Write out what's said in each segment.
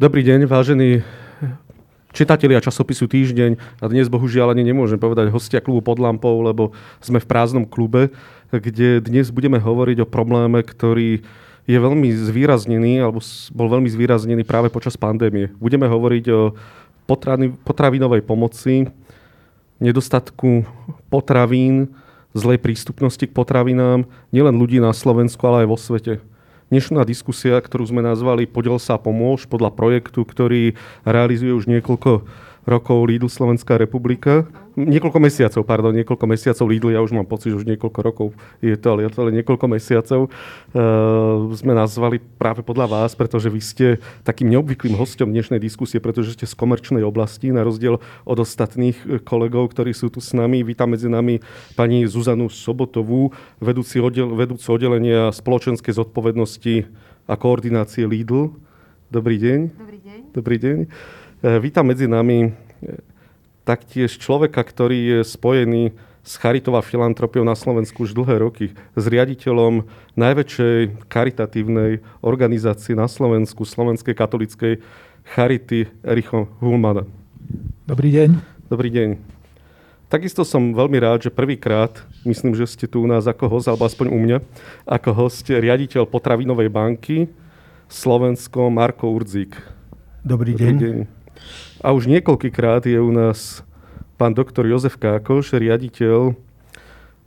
Dobrý deň, vážení čitatelia časopisu Týždeň. A dnes bohužiaľ ani nemôžem povedať hostia klubu pod lampou, lebo sme v prázdnom klube, kde dnes budeme hovoriť o probléme, ktorý je veľmi zvýraznený, alebo bol veľmi zvýraznený práve počas pandémie. Budeme hovoriť o potravinovej pomoci, nedostatku potravín, zlej prístupnosti k potravinám, nielen ľudí na Slovensku, ale aj vo svete. Dnešná diskusia, ktorú sme nazvali Podel sa pomôž podľa projektu, ktorý realizuje už niekoľko rokov Lidl Slovenská republika. Niekoľko mesiacov, pardon, niekoľko mesiacov Lidl, ja už mám pocit, že už niekoľko rokov je to, ale je to ale niekoľko mesiacov. Uh, sme nazvali práve podľa vás, pretože vy ste takým neobvyklým hostom dnešnej diskusie, pretože ste z komerčnej oblasti, na rozdiel od ostatných eh, kolegov, ktorí sú tu s nami. Vítam medzi nami pani Zuzanu Sobotovú, vedúci oddel, vedúci oddelenia spoločenskej zodpovednosti a koordinácie Lidl. Dobrý deň. Dobrý deň. Dobrý deň. E, vítam medzi nami taktiež človeka, ktorý je spojený s charitou a filantropiou na Slovensku už dlhé roky, s riaditeľom najväčšej charitatívnej organizácie na Slovensku, Slovenskej katolickej charity, Erichom Hulmana. Dobrý deň. Dobrý deň. Takisto som veľmi rád, že prvýkrát, myslím, že ste tu u nás ako host, alebo aspoň u mňa, ako host, riaditeľ potravinovej banky Slovensko Marko Urzík. Dobrý, Dobrý deň. deň. A už niekoľkýkrát je u nás pán doktor Jozef Kákoš, riaditeľ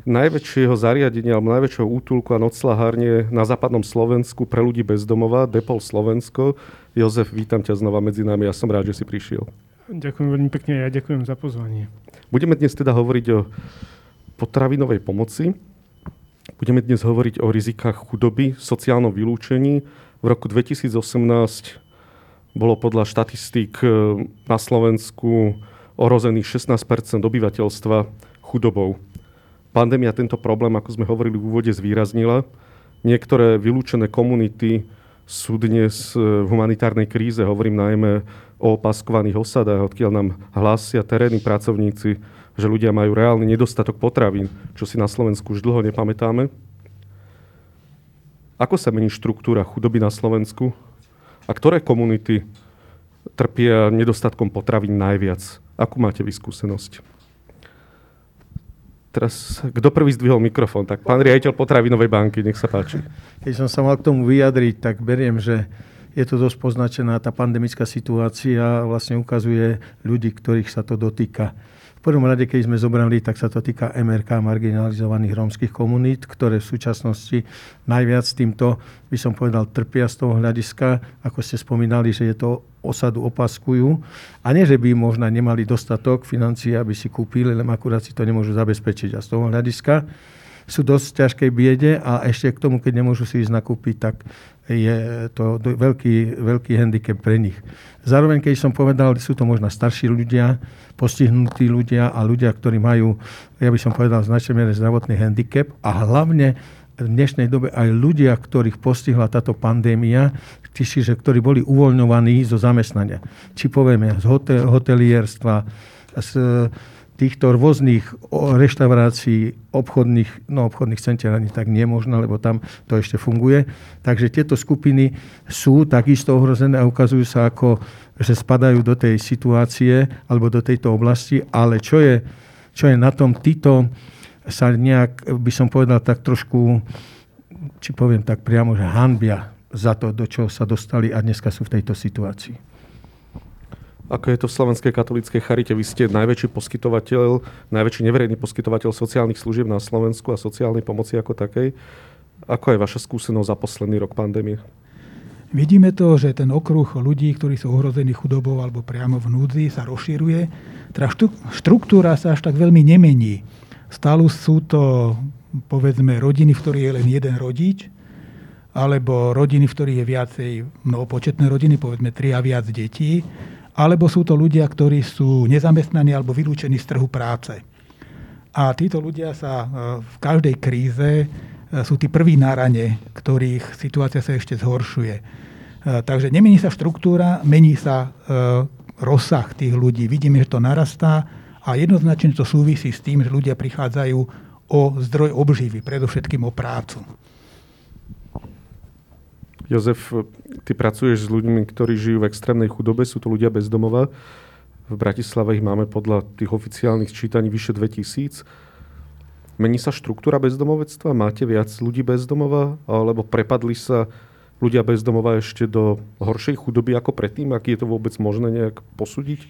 najväčšieho zariadenia alebo najväčšieho útulku a noclahárne na západnom Slovensku pre ľudí bez domova, Depol Slovensko. Jozef, vítam ťa znova medzi nami, ja som rád, že si prišiel. Ďakujem veľmi pekne, ja ďakujem za pozvanie. Budeme dnes teda hovoriť o potravinovej pomoci. Budeme dnes hovoriť o rizikách chudoby, sociálnom vylúčení. V roku 2018 bolo podľa štatistík e, na Slovensku ohrozených 16% obyvateľstva chudobou. Pandémia tento problém, ako sme hovorili v úvode, zvýraznila. Niektoré vylúčené komunity sú dnes e, v humanitárnej kríze. Hovorím najmä o opaskovaných osadách, odkiaľ nám hlásia terénni pracovníci, že ľudia majú reálny nedostatok potravín, čo si na Slovensku už dlho nepamätáme. Ako sa mení štruktúra chudoby na Slovensku? A ktoré komunity trpia nedostatkom potravín najviac? Akú máte vy skúsenosť? Teraz, kto prvý zdvihol mikrofón? Tak pán riaditeľ potravinovej banky, nech sa páči. Keď som sa mal k tomu vyjadriť, tak beriem, že je to dosť poznačená tá pandemická situácia vlastne ukazuje ľudí, ktorých sa to dotýka prvom rade, keď sme zobrali, tak sa to týka MRK, marginalizovaných rómskych komunít, ktoré v súčasnosti najviac týmto, by som povedal, trpia z toho hľadiska, ako ste spomínali, že je to osadu opaskujú. A nie, že by možno nemali dostatok financií, aby si kúpili, len akurát si to nemôžu zabezpečiť. A z toho hľadiska sú dosť ťažkej biede a ešte k tomu, keď nemôžu si ísť nakúpiť, tak je to veľký, veľký handicap pre nich. Zároveň, keď som povedal, sú to možno starší ľudia, postihnutí ľudia a ľudia, ktorí majú, ja by som povedal, značne miere zdravotný handicap a hlavne v dnešnej dobe aj ľudia, ktorých postihla táto pandémia, čiže ktorí boli uvoľňovaní zo zamestnania. Či povieme z hotel, hotelierstva, z týchto rôznych reštaurácií, obchodných, no obchodných centier ani tak nie možno, lebo tam to ešte funguje. Takže tieto skupiny sú takisto ohrozené a ukazujú sa ako, že spadajú do tej situácie alebo do tejto oblasti, ale čo je, čo je na tom, títo sa nejak, by som povedal tak trošku, či poviem tak priamo, že hanbia za to, do čoho sa dostali a dneska sú v tejto situácii ako je to v Slovenskej katolíckej charite. Vy ste najväčší poskytovateľ, najväčší neverejný poskytovateľ sociálnych služieb na Slovensku a sociálnej pomoci ako takej. Ako je vaša skúsenosť za posledný rok pandémie? Vidíme to, že ten okruh ľudí, ktorí sú ohrození chudobou alebo priamo v núdzi, sa rozširuje. Teda štruktúra sa až tak veľmi nemení. Stále sú to, povedzme, rodiny, v ktorých je len jeden rodič, alebo rodiny, v ktorých je viacej mnohopočetné rodiny, povedzme tri a viac detí alebo sú to ľudia, ktorí sú nezamestnaní alebo vylúčení z trhu práce. A títo ľudia sa e, v každej kríze e, sú tí prví na rane, ktorých situácia sa ešte zhoršuje. E, takže nemení sa štruktúra, mení sa rozsah tých ľudí. Vidíme, že to narastá a jednoznačne to súvisí s tým, že ľudia prichádzajú o zdroj obživy, predovšetkým o prácu. Jozef, ty pracuješ s ľuďmi, ktorí žijú v extrémnej chudobe, sú to ľudia bezdomova. V Bratislave ich máme podľa tých oficiálnych čítaní vyše 2000. Mení sa štruktúra bezdomovectva? Máte viac ľudí bezdomova? Alebo prepadli sa ľudia bezdomova ešte do horšej chudoby ako predtým? Ak je to vôbec možné nejak posúdiť?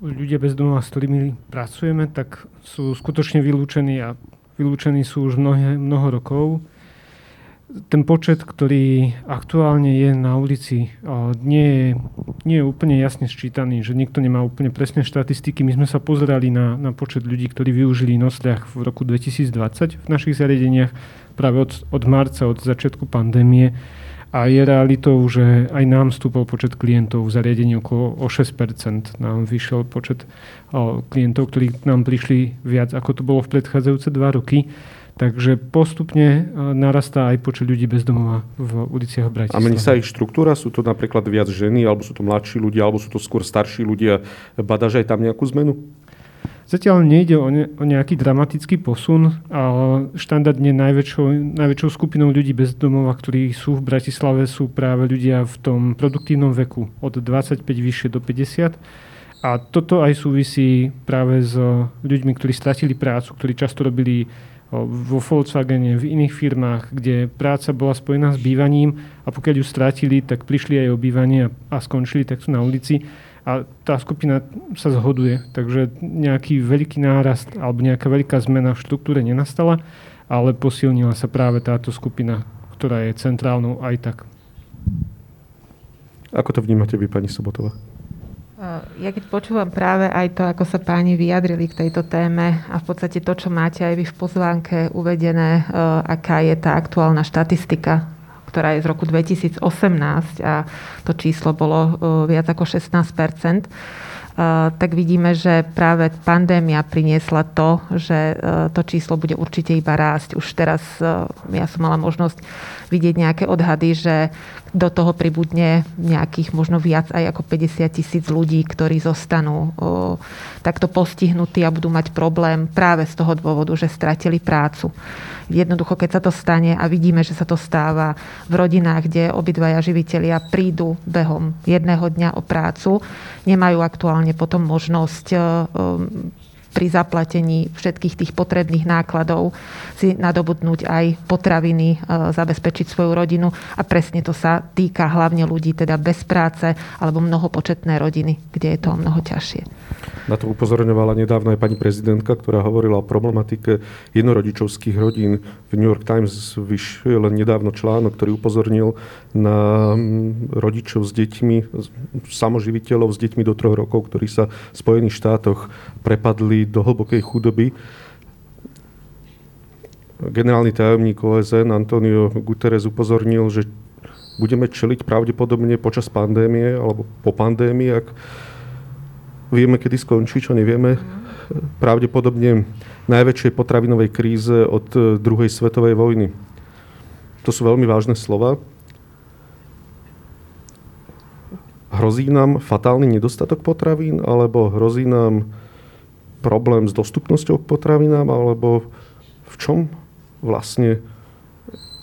Ľudia bezdomova, s ktorými pracujeme, tak sú skutočne vylúčení a vylúčení sú už mnohé, mnoho rokov ten počet, ktorý aktuálne je na ulici, nie je, nie je úplne jasne sčítaný, že nikto nemá úplne presné štatistiky. My sme sa pozerali na, na počet ľudí, ktorí využili nosliach v roku 2020 v našich zariadeniach práve od, od marca, od začiatku pandémie. A je realitou, že aj nám stúpol počet klientov v zariadení okolo o 6%. Nám vyšiel počet klientov, ktorí nám prišli viac, ako to bolo v predchádzajúce dva roky. Takže postupne e, narastá aj počet ľudí bez domova v uliciach Bratislavy. A mení sa ich štruktúra? Sú to napríklad viac ženy, alebo sú to mladší ľudia, alebo sú to skôr starší ľudia? Badáš aj tam nejakú zmenu? Zatiaľ nejde o, ne, o nejaký dramatický posun, ale štandardne najväčšou, najväčšou skupinou ľudí bez domova, ktorí sú v Bratislave, sú práve ľudia v tom produktívnom veku od 25 vyššie do 50. A toto aj súvisí práve s ľuďmi, ktorí stratili prácu, ktorí často robili vo Volkswagene, v iných firmách, kde práca bola spojená s bývaním a pokiaľ ju strátili, tak prišli aj o bývanie a, skončili, tak sú na ulici. A tá skupina sa zhoduje, takže nejaký veľký nárast alebo nejaká veľká zmena v štruktúre nenastala, ale posilnila sa práve táto skupina, ktorá je centrálnou aj tak. Ako to vnímate vy, pani Sobotová? Ja keď počúvam práve aj to, ako sa páni vyjadrili k tejto téme a v podstate to, čo máte aj vy v pozvánke uvedené, aká je tá aktuálna štatistika, ktorá je z roku 2018 a to číslo bolo viac ako 16% tak vidíme, že práve pandémia priniesla to, že to číslo bude určite iba rásť. Už teraz ja som mala možnosť vidieť nejaké odhady, že do toho pribudne nejakých možno viac aj ako 50 tisíc ľudí, ktorí zostanú takto postihnutí a budú mať problém práve z toho dôvodu, že stratili prácu. Jednoducho, keď sa to stane a vidíme, že sa to stáva v rodinách, kde obidvaja živitelia prídu behom jedného dňa o prácu, nemajú aktuálne potom možnosť pri zaplatení všetkých tých potrebných nákladov si nadobudnúť aj potraviny, e, zabezpečiť svoju rodinu a presne to sa týka hlavne ľudí teda bez práce alebo mnohopočetné rodiny, kde je to mnoho ťažšie. Na to upozorňovala nedávno aj pani prezidentka, ktorá hovorila o problematike jednorodičovských rodín. V New York Times vyšiel len nedávno článok, ktorý upozornil na mm, rodičov s deťmi, samoživiteľov s deťmi do troch rokov, ktorí sa v Spojených štátoch prepadli do hlbokej chudoby. Generálny tajomník OSN Antonio Guterres upozornil, že budeme čeliť pravdepodobne počas pandémie alebo po pandémii, ak vieme, kedy skončí, čo nevieme. Pravdepodobne najväčšej potravinovej kríze od eh, druhej svetovej vojny. To sú veľmi vážne slova. Hrozí nám fatálny nedostatok potravín, alebo hrozí nám problém s dostupnosťou k potravinám, alebo v čom vlastne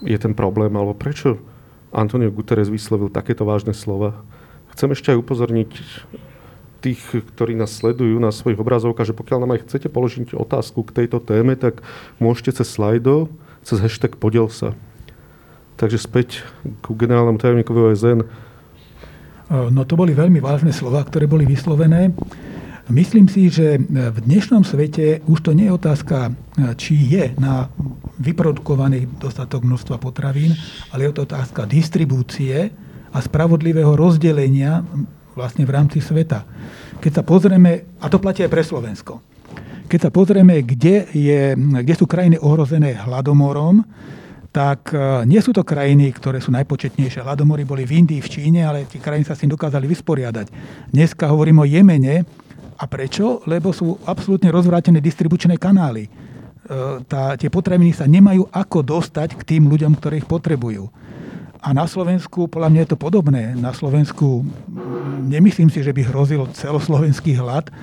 je ten problém, alebo prečo Antonio Guterres vyslovil takéto vážne slova. Chcem ešte aj upozorniť tých, ktorí nás sledujú na svojich obrazovkách, že pokiaľ nám aj chcete položiť otázku k tejto téme, tak môžete cez slajdo, cez hashtag podiel sa. Takže späť ku generálnemu tajomníkovi OSN. No to boli veľmi vážne slova, ktoré boli vyslovené. Myslím si, že v dnešnom svete už to nie je otázka, či je na vyprodukovaný dostatok množstva potravín, ale je to otázka distribúcie a spravodlivého rozdelenia vlastne v rámci sveta. Keď sa pozrieme, a to platí aj pre Slovensko, keď sa pozrieme, kde, je, kde sú krajiny ohrozené hladomorom, tak e, nie sú to krajiny, ktoré sú najpočetnejšie. Hladomory boli v Indii, v Číne, ale tie krajiny sa s tým dokázali vysporiadať. Dneska hovorím o Jemene. A prečo? Lebo sú absolútne rozvrátené distribučné kanály. E, tá, tie potraviny sa nemajú ako dostať k tým ľuďom, ktorí ich potrebujú. A na Slovensku, podľa mňa je to podobné. Na Slovensku nemyslím si, že by hrozil celoslovenský hlad,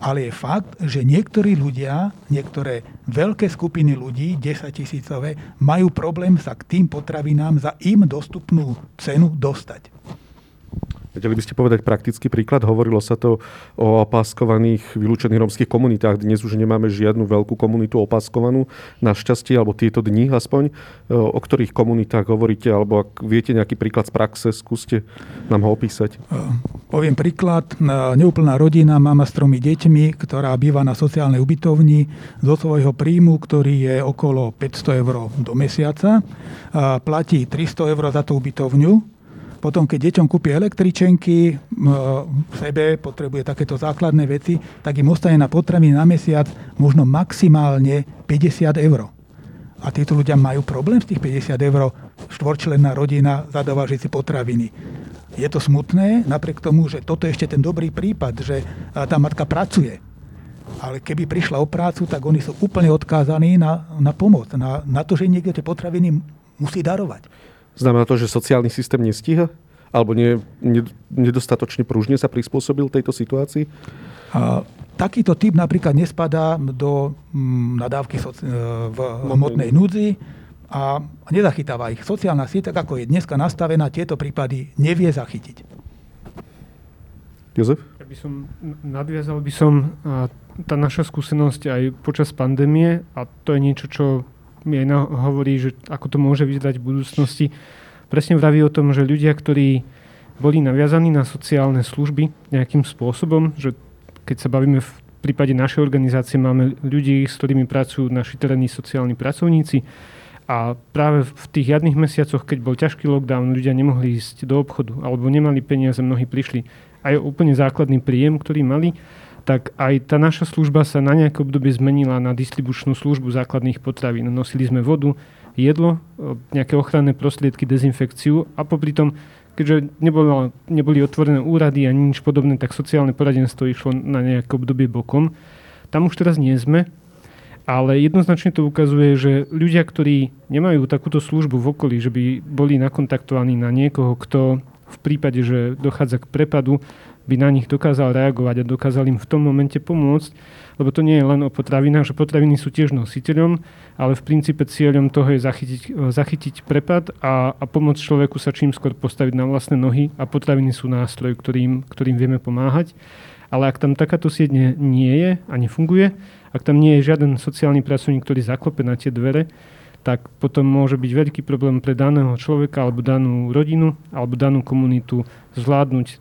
Ale je fakt, že niektorí ľudia, niektoré veľké skupiny ľudí, 10 tisícové, majú problém sa k tým potravinám za im dostupnú cenu dostať. Vedeli by ste povedať praktický príklad? Hovorilo sa to o opáskovaných vylúčených rómskych komunitách. Dnes už nemáme žiadnu veľkú komunitu opáskovanú, našťastie, alebo tieto dni aspoň. E, o ktorých komunitách hovoríte, alebo ak viete nejaký príklad z praxe, skúste nám ho opísať. E, poviem príklad. E, neúplná rodina, mama s tromi deťmi, ktorá býva na sociálnej ubytovni zo svojho príjmu, ktorý je okolo 500 eur do mesiaca, platí 300 eur za tú ubytovňu potom, keď deťom kúpi električenky, v sebe potrebuje takéto základné veci, tak im ostane na potraviny na mesiac možno maximálne 50 eur. A títo ľudia majú problém z tých 50 eur, štvorčlenná rodina zadováži si potraviny. Je to smutné, napriek tomu, že toto je ešte ten dobrý prípad, že tá matka pracuje. Ale keby prišla o prácu, tak oni sú úplne odkázaní na, na pomoc, na, na to, že niekto tie potraviny musí darovať. Znamená to, že sociálny systém nestíha? Alebo nie, nedostatočne pružne sa prispôsobil tejto situácii? A, takýto typ napríklad nespadá do m, mm, nadávky soci- e, v hmotnej núdzi a nezachytáva ich. Sociálna sieť, tak ako je dneska nastavená, tieto prípady nevie zachytiť. Jozef? Ja by som nadviazal by som tá naša skúsenosť aj počas pandémie a to je niečo, čo mi aj hovorí, že ako to môže vyzerať v budúcnosti. Presne vraví o tom, že ľudia, ktorí boli naviazaní na sociálne služby nejakým spôsobom, že keď sa bavíme v prípade našej organizácie, máme ľudí, s ktorými pracujú naši terénni sociálni pracovníci a práve v tých jadných mesiacoch, keď bol ťažký lockdown, ľudia nemohli ísť do obchodu alebo nemali peniaze, mnohí prišli aj úplne základný príjem, ktorý mali tak aj tá naša služba sa na nejaké obdobie zmenila na distribučnú službu základných potravín. Nosili sme vodu, jedlo, nejaké ochranné prostriedky, dezinfekciu a popri tom, keďže nebolo, neboli otvorené úrady ani nič podobné, tak sociálne poradenstvo išlo na nejaké obdobie bokom. Tam už teraz nie sme, ale jednoznačne to ukazuje, že ľudia, ktorí nemajú takúto službu v okolí, že by boli nakontaktovaní na niekoho, kto v prípade, že dochádza k prepadu, by na nich dokázal reagovať a dokázal im v tom momente pomôcť, lebo to nie je len o potravinách, že potraviny sú tiež nositeľom, ale v princípe cieľom toho je zachytiť, zachytiť prepad a, a pomôcť človeku sa čím skôr postaviť na vlastné nohy a potraviny sú nástroj, ktorým, ktorým vieme pomáhať. Ale ak tam takáto sieť nie, nie je a nefunguje, ak tam nie je žiaden sociálny pracovník, ktorý zaklope na tie dvere, tak potom môže byť veľký problém pre daného človeka alebo danú rodinu alebo danú komunitu zvládnuť e,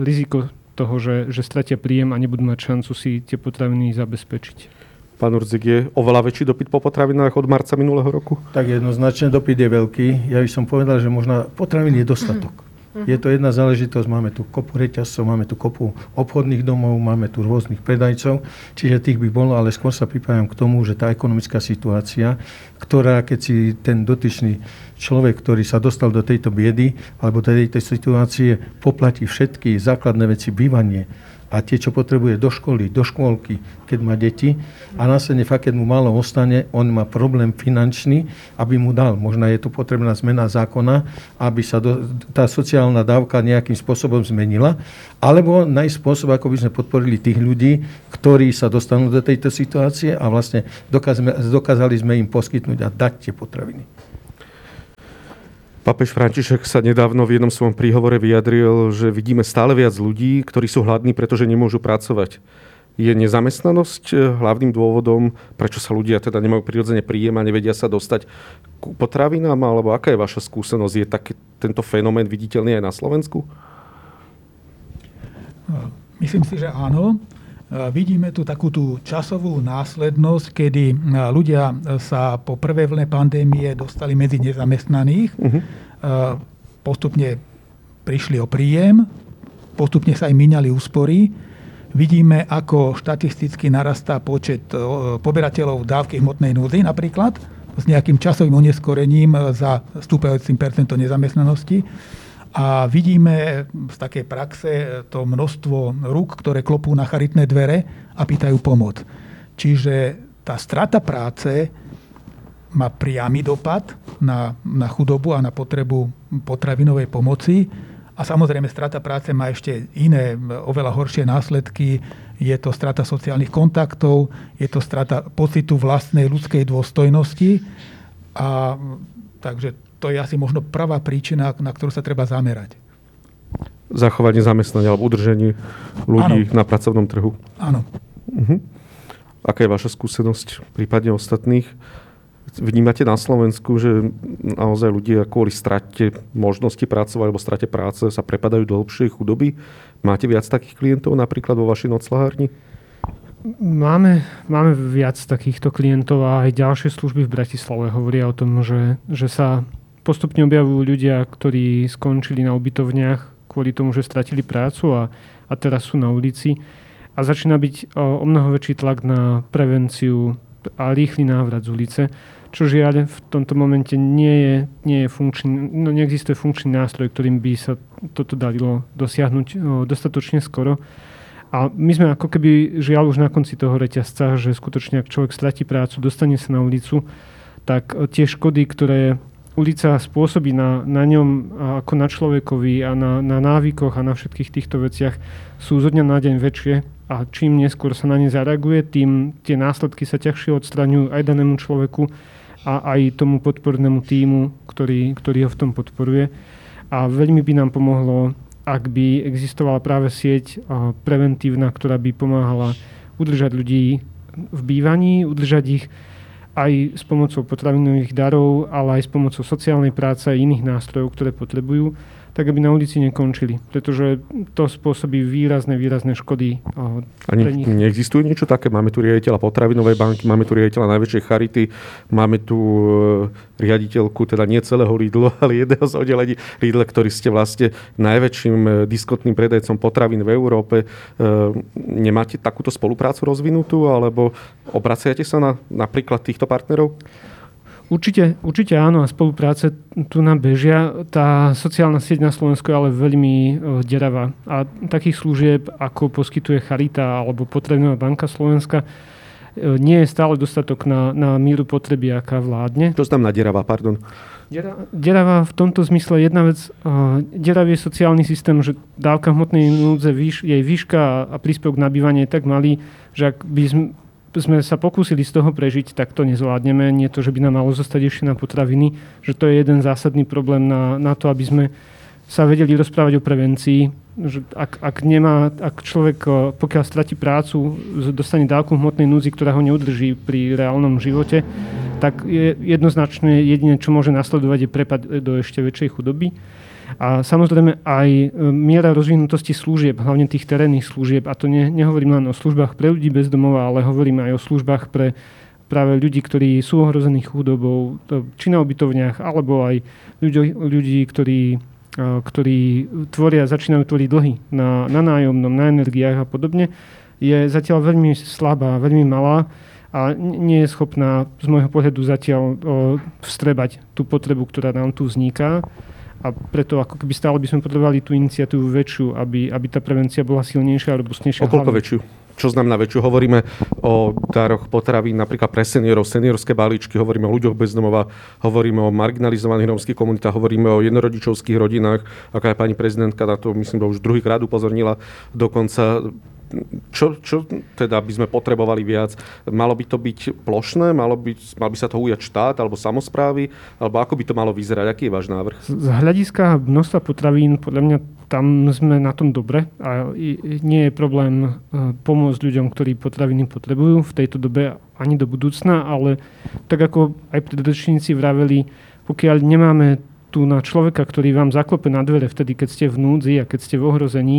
riziko toho, že, že stratia príjem a nebudú mať šancu si tie potraviny zabezpečiť. Pán Urzik, je oveľa väčší dopyt po potravinách od marca minulého roku? Tak jednoznačne dopyt je veľký. Ja by som povedal, že možno potravín je dostatok. Mm. Uh-huh. Je to jedna záležitosť, máme tu kopu reťazcov, máme tu kopu obchodných domov, máme tu rôznych predajcov, čiže tých by bolo, ale skôr sa pripájam k tomu, že tá ekonomická situácia, ktorá keď si ten dotyčný človek, ktorý sa dostal do tejto biedy alebo do tejto situácie, poplatí všetky základné veci, bývanie, a tie, čo potrebuje do školy, do škôlky, keď má deti a následne fakt, keď mu málo ostane, on má problém finančný, aby mu dal. Možno je tu potrebná zmena zákona, aby sa do, tá sociálna dávka nejakým spôsobom zmenila, alebo nájsť spôsob, ako by sme podporili tých ľudí, ktorí sa dostanú do tejto situácie a vlastne dokázali, dokázali sme im poskytnúť a dať tie potraviny. Papež František sa nedávno v jednom svojom príhovore vyjadril, že vidíme stále viac ľudí, ktorí sú hladní, pretože nemôžu pracovať. Je nezamestnanosť eh, hlavným dôvodom, prečo sa ľudia teda nemajú prirodzene príjem a nevedia sa dostať k potravinám? Alebo aká je vaša skúsenosť? Je taký, tento fenomén viditeľný aj na Slovensku? Myslím si, že áno. Vidíme tu takú tú časovú následnosť, kedy ľudia sa po prvej vlne pandémie dostali medzi nezamestnaných. Uh-huh. Postupne prišli o príjem, postupne sa aj míňali úspory. Vidíme, ako štatisticky narastá počet poberateľov dávky hmotnej núzy napríklad s nejakým časovým oneskorením za stúpajúcim percentom nezamestnanosti. A vidíme z takej praxe to množstvo rúk, ktoré klopú na charitné dvere a pýtajú pomoc. Čiže tá strata práce má priamy dopad na, na chudobu a na potrebu potravinovej pomoci. A samozrejme, strata práce má ešte iné, oveľa horšie následky. Je to strata sociálnych kontaktov, je to strata pocitu vlastnej ľudskej dôstojnosti. A takže to je asi možno pravá príčina, na ktorú sa treba zamerať. Zachovanie zamestnania alebo udrženie ľudí ano. na pracovnom trhu. Áno. Uh-huh. Aká je vaša skúsenosť, prípadne ostatných? Vnímate na Slovensku, že naozaj ľudia kvôli strate možnosti pracovať alebo strate práce sa prepadajú do hlbšej chudoby? Máte viac takých klientov napríklad vo vašej noclahárni? Máme, máme viac takýchto klientov a aj ďalšie služby v Bratislave hovoria o tom, že, že sa postupne objavujú ľudia, ktorí skončili na ubytovniach kvôli tomu, že stratili prácu a, a teraz sú na ulici. A začína byť o, o mnoho väčší tlak na prevenciu a rýchly návrat z ulice čo žiaľ v tomto momente nie je, nie je funkčný, no neexistuje funkčný nástroj, ktorým by sa toto dalo dosiahnuť o, dostatočne skoro. A my sme ako keby žiaľ už na konci toho reťazca, že skutočne ak človek stratí prácu, dostane sa na ulicu, tak tie škody, ktoré ulica spôsobí na, na ňom ako na človekovi a na, na návykoch a na všetkých týchto veciach sú zo dňa na deň väčšie a čím neskôr sa na ne zareaguje, tým tie následky sa ťažšie odstraňujú aj danému človeku a aj tomu podpornému týmu, ktorý, ktorý ho v tom podporuje. A veľmi by nám pomohlo, ak by existovala práve sieť preventívna, ktorá by pomáhala udržať ľudí v bývaní, udržať ich aj s pomocou potravinových darov, ale aj s pomocou sociálnej práce a iných nástrojov, ktoré potrebujú tak aby na ulici nekončili. Pretože to spôsobí výrazné, výrazné škody. A ne, nich. neexistuje niečo také? Máme tu riaditeľa potravinovej banky, máme tu riaditeľa najväčšej charity, máme tu e, riaditeľku, teda nie celého Lidlu, ale jedného z oddelení Lidl, ktorý ste vlastne najväčším e, diskotným predajcom potravín v Európe. Nemáte takúto spoluprácu rozvinutú, alebo obraciate sa na napríklad týchto partnerov? Určite, určite áno a spolupráce tu nám bežia. Tá sociálna sieť na Slovensku je ale veľmi e, deravá. A takých služieb, ako poskytuje Charita alebo Potrebná banka Slovenska, e, nie je stále dostatok na, na míru potreby, aká vládne. Čo znamená deravá, pardon? Deravá v tomto zmysle jedna vec, uh, deravý je sociálny systém, že dávka hmotnej núdze, výš, jej výška a príspevok na bývanie je tak malý, že ak by sme, sa pokúsili z toho prežiť, tak to nezvládneme. Nie to, že by nám malo zostať ešte na potraviny, že to je jeden zásadný problém na, na to, aby sme sa vedeli rozprávať o prevencii. Že ak, ak, nemá, ak človek, pokiaľ stratí prácu, dostane dávku hmotnej núdzi, ktorá ho neudrží pri reálnom živote, tak je jednoznačne jediné, čo môže nasledovať, je prepad do ešte väčšej chudoby. A samozrejme aj e, miera rozvinutosti služieb, hlavne tých terénnych služieb, a to ne, nehovorím len o službách pre ľudí bez domova, ale hovorím aj o službách pre práve ľudí, ktorí sú ohrození chudobou, či na ubytovniach, alebo aj ľudí, ľudí ktorí, e, ktorí tvoria, začínajú tvoriť dlhy na, na nájomnom, na energiách a podobne, je zatiaľ veľmi slabá, veľmi malá a nie je schopná z môjho pohľadu zatiaľ vstrebať tú potrebu, ktorá nám tu vzniká a preto ako keby stále by sme potrebovali tú iniciatívu väčšiu, aby, aby tá prevencia bola silnejšia a robustnejšia. O koľko väčšiu? Čo znamená väčšiu? Hovoríme o daroch potravín napríklad pre seniorov, seniorské balíčky, hovoríme o ľuďoch bez domova, hovoríme o marginalizovaných rómskych komunitách, hovoríme o jednorodičovských rodinách, ako aj pani prezidentka na to, myslím, že už druhýkrát upozornila. Dokonca čo, čo teda by sme potrebovali viac? Malo by to byť plošné? Malo by, mal by sa to ujať štát alebo samozprávy? Alebo ako by to malo vyzerať? Aký je váš návrh? Z hľadiska množstva potravín, podľa mňa tam sme na tom dobre a nie je problém e, pomôcť ľuďom, ktorí potraviny potrebujú v tejto dobe ani do budúcna, ale tak ako aj predrečníci vraveli, pokiaľ nemáme tu na človeka, ktorý vám zaklope na dvere vtedy, keď ste v núdzi a keď ste v ohrození,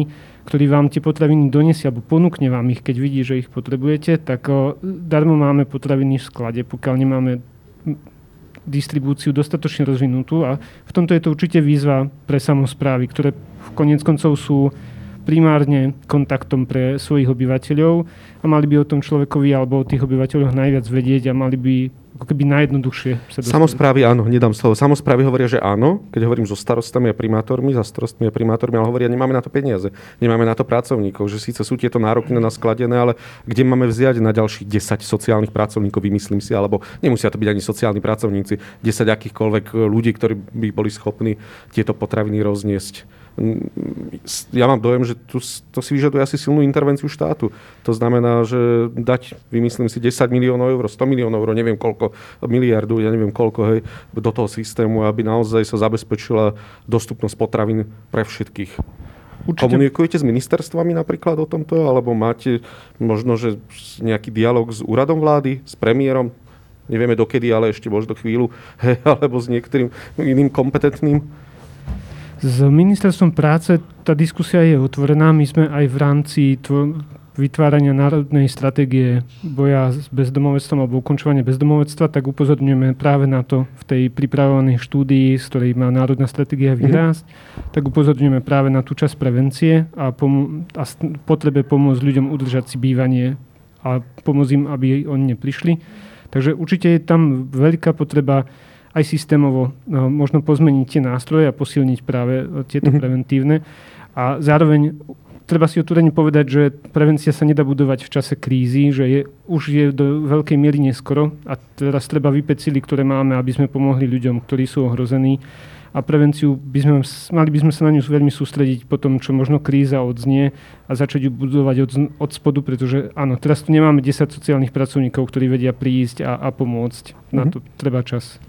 ktorý vám tie potraviny donesie alebo ponúkne vám ich, keď vidí, že ich potrebujete, tak darmo máme potraviny v sklade, pokiaľ nemáme distribúciu dostatočne rozvinutú a v tomto je to určite výzva pre samozprávy, ktoré v konec koncov sú primárne kontaktom pre svojich obyvateľov a mali by o tom človekovi alebo o tých obyvateľoch najviac vedieť a mali by ako keby najjednoduchšie sa dostať. Samozprávy áno, nedám slovo. Samozprávy hovoria, že áno, keď hovorím so starostami a primátormi, za starostmi a primátormi, ale hovoria, nemáme na to peniaze, nemáme na to pracovníkov, že síce sú tieto nároky na skladené, ale kde máme vziať na ďalších 10 sociálnych pracovníkov, vymyslím si, alebo nemusia to byť ani sociálni pracovníci, 10 akýchkoľvek ľudí, ktorí by boli schopní tieto potraviny rozniesť ja mám dojem, že tu, to si vyžaduje asi silnú intervenciu štátu. To znamená, že dať, vymyslím si, 10 miliónov eur, 100 miliónov eur, neviem koľko, miliardu, ja neviem koľko, hej, do toho systému, aby naozaj sa zabezpečila dostupnosť potravín pre všetkých. Určite. Komunikujete s ministerstvami napríklad o tomto, alebo máte možno, že nejaký dialog s úradom vlády, s premiérom? Nevieme dokedy, ale ešte možno chvíľu, hej, alebo s niektorým iným kompetentným? S ministerstvom práce tá diskusia je otvorená. My sme aj v rámci vytvárania národnej stratégie boja s bezdomovectvom alebo ukončovania bezdomovectva, tak upozorňujeme práve na to v tej pripravovanej štúdii, z ktorej má národná stratégia mhm. vyrásť, mm-hmm. tak upozorňujeme práve na tú časť prevencie a, pom- a potrebe pomôcť ľuďom udržať si bývanie a pomôcť im, aby oni neprišli. Takže určite je tam veľká potreba aj systémovo no, možno pozmeniť tie nástroje a posilniť práve e, tieto mm-hmm. preventívne. A zároveň treba si otvorene povedať, že prevencia sa nedá budovať v čase krízy, že je, už je do veľkej miery neskoro a teraz treba vypeť sily, ktoré máme, aby sme pomohli ľuďom, ktorí sú ohrození a prevenciu by sme, mali by sme sa na ňu veľmi sústrediť po tom, čo možno kríza odznie a začať ju budovať od, od spodu, pretože áno, teraz tu nemáme 10 sociálnych pracovníkov, ktorí vedia prísť a, a pomôcť. Mm-hmm. Na mhm. to treba čas.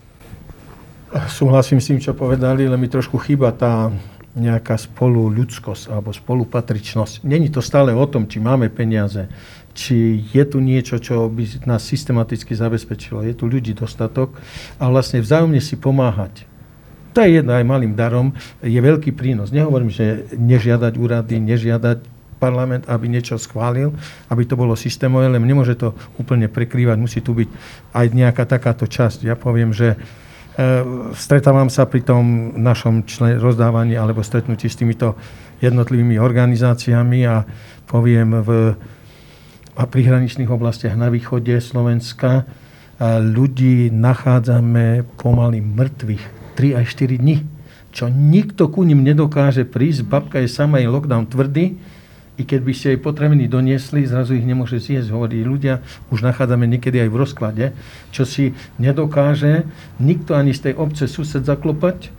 Súhlasím s tým, čo povedali, ale mi trošku chýba tá nejaká spolu ľudskosť alebo spolupatričnosť. Není to stále o tom, či máme peniaze, či je tu niečo, čo by nás systematicky zabezpečilo. Je tu ľudí dostatok a vlastne vzájomne si pomáhať. To je jedno aj malým darom, je veľký prínos. Nehovorím, že nežiadať úrady, nežiadať parlament, aby niečo schválil, aby to bolo systémové, len nemôže to úplne prekrývať, musí tu byť aj nejaká takáto časť. Ja poviem, že stretávam sa pri tom našom člen, rozdávaní alebo stretnutí s týmito jednotlivými organizáciami a poviem v a prihraničných oblastiach na východe Slovenska a ľudí nachádzame pomaly mŕtvych 3 až 4 dní, čo nikto ku ním nedokáže prísť. Babka je sama, je lockdown tvrdý, i keď by ste jej potraviny doniesli, zrazu ich nemôže zjesť. Hovorí ľudia, už nachádzame niekedy aj v rozklade, čo si nedokáže nikto ani z tej obce sused zaklopať,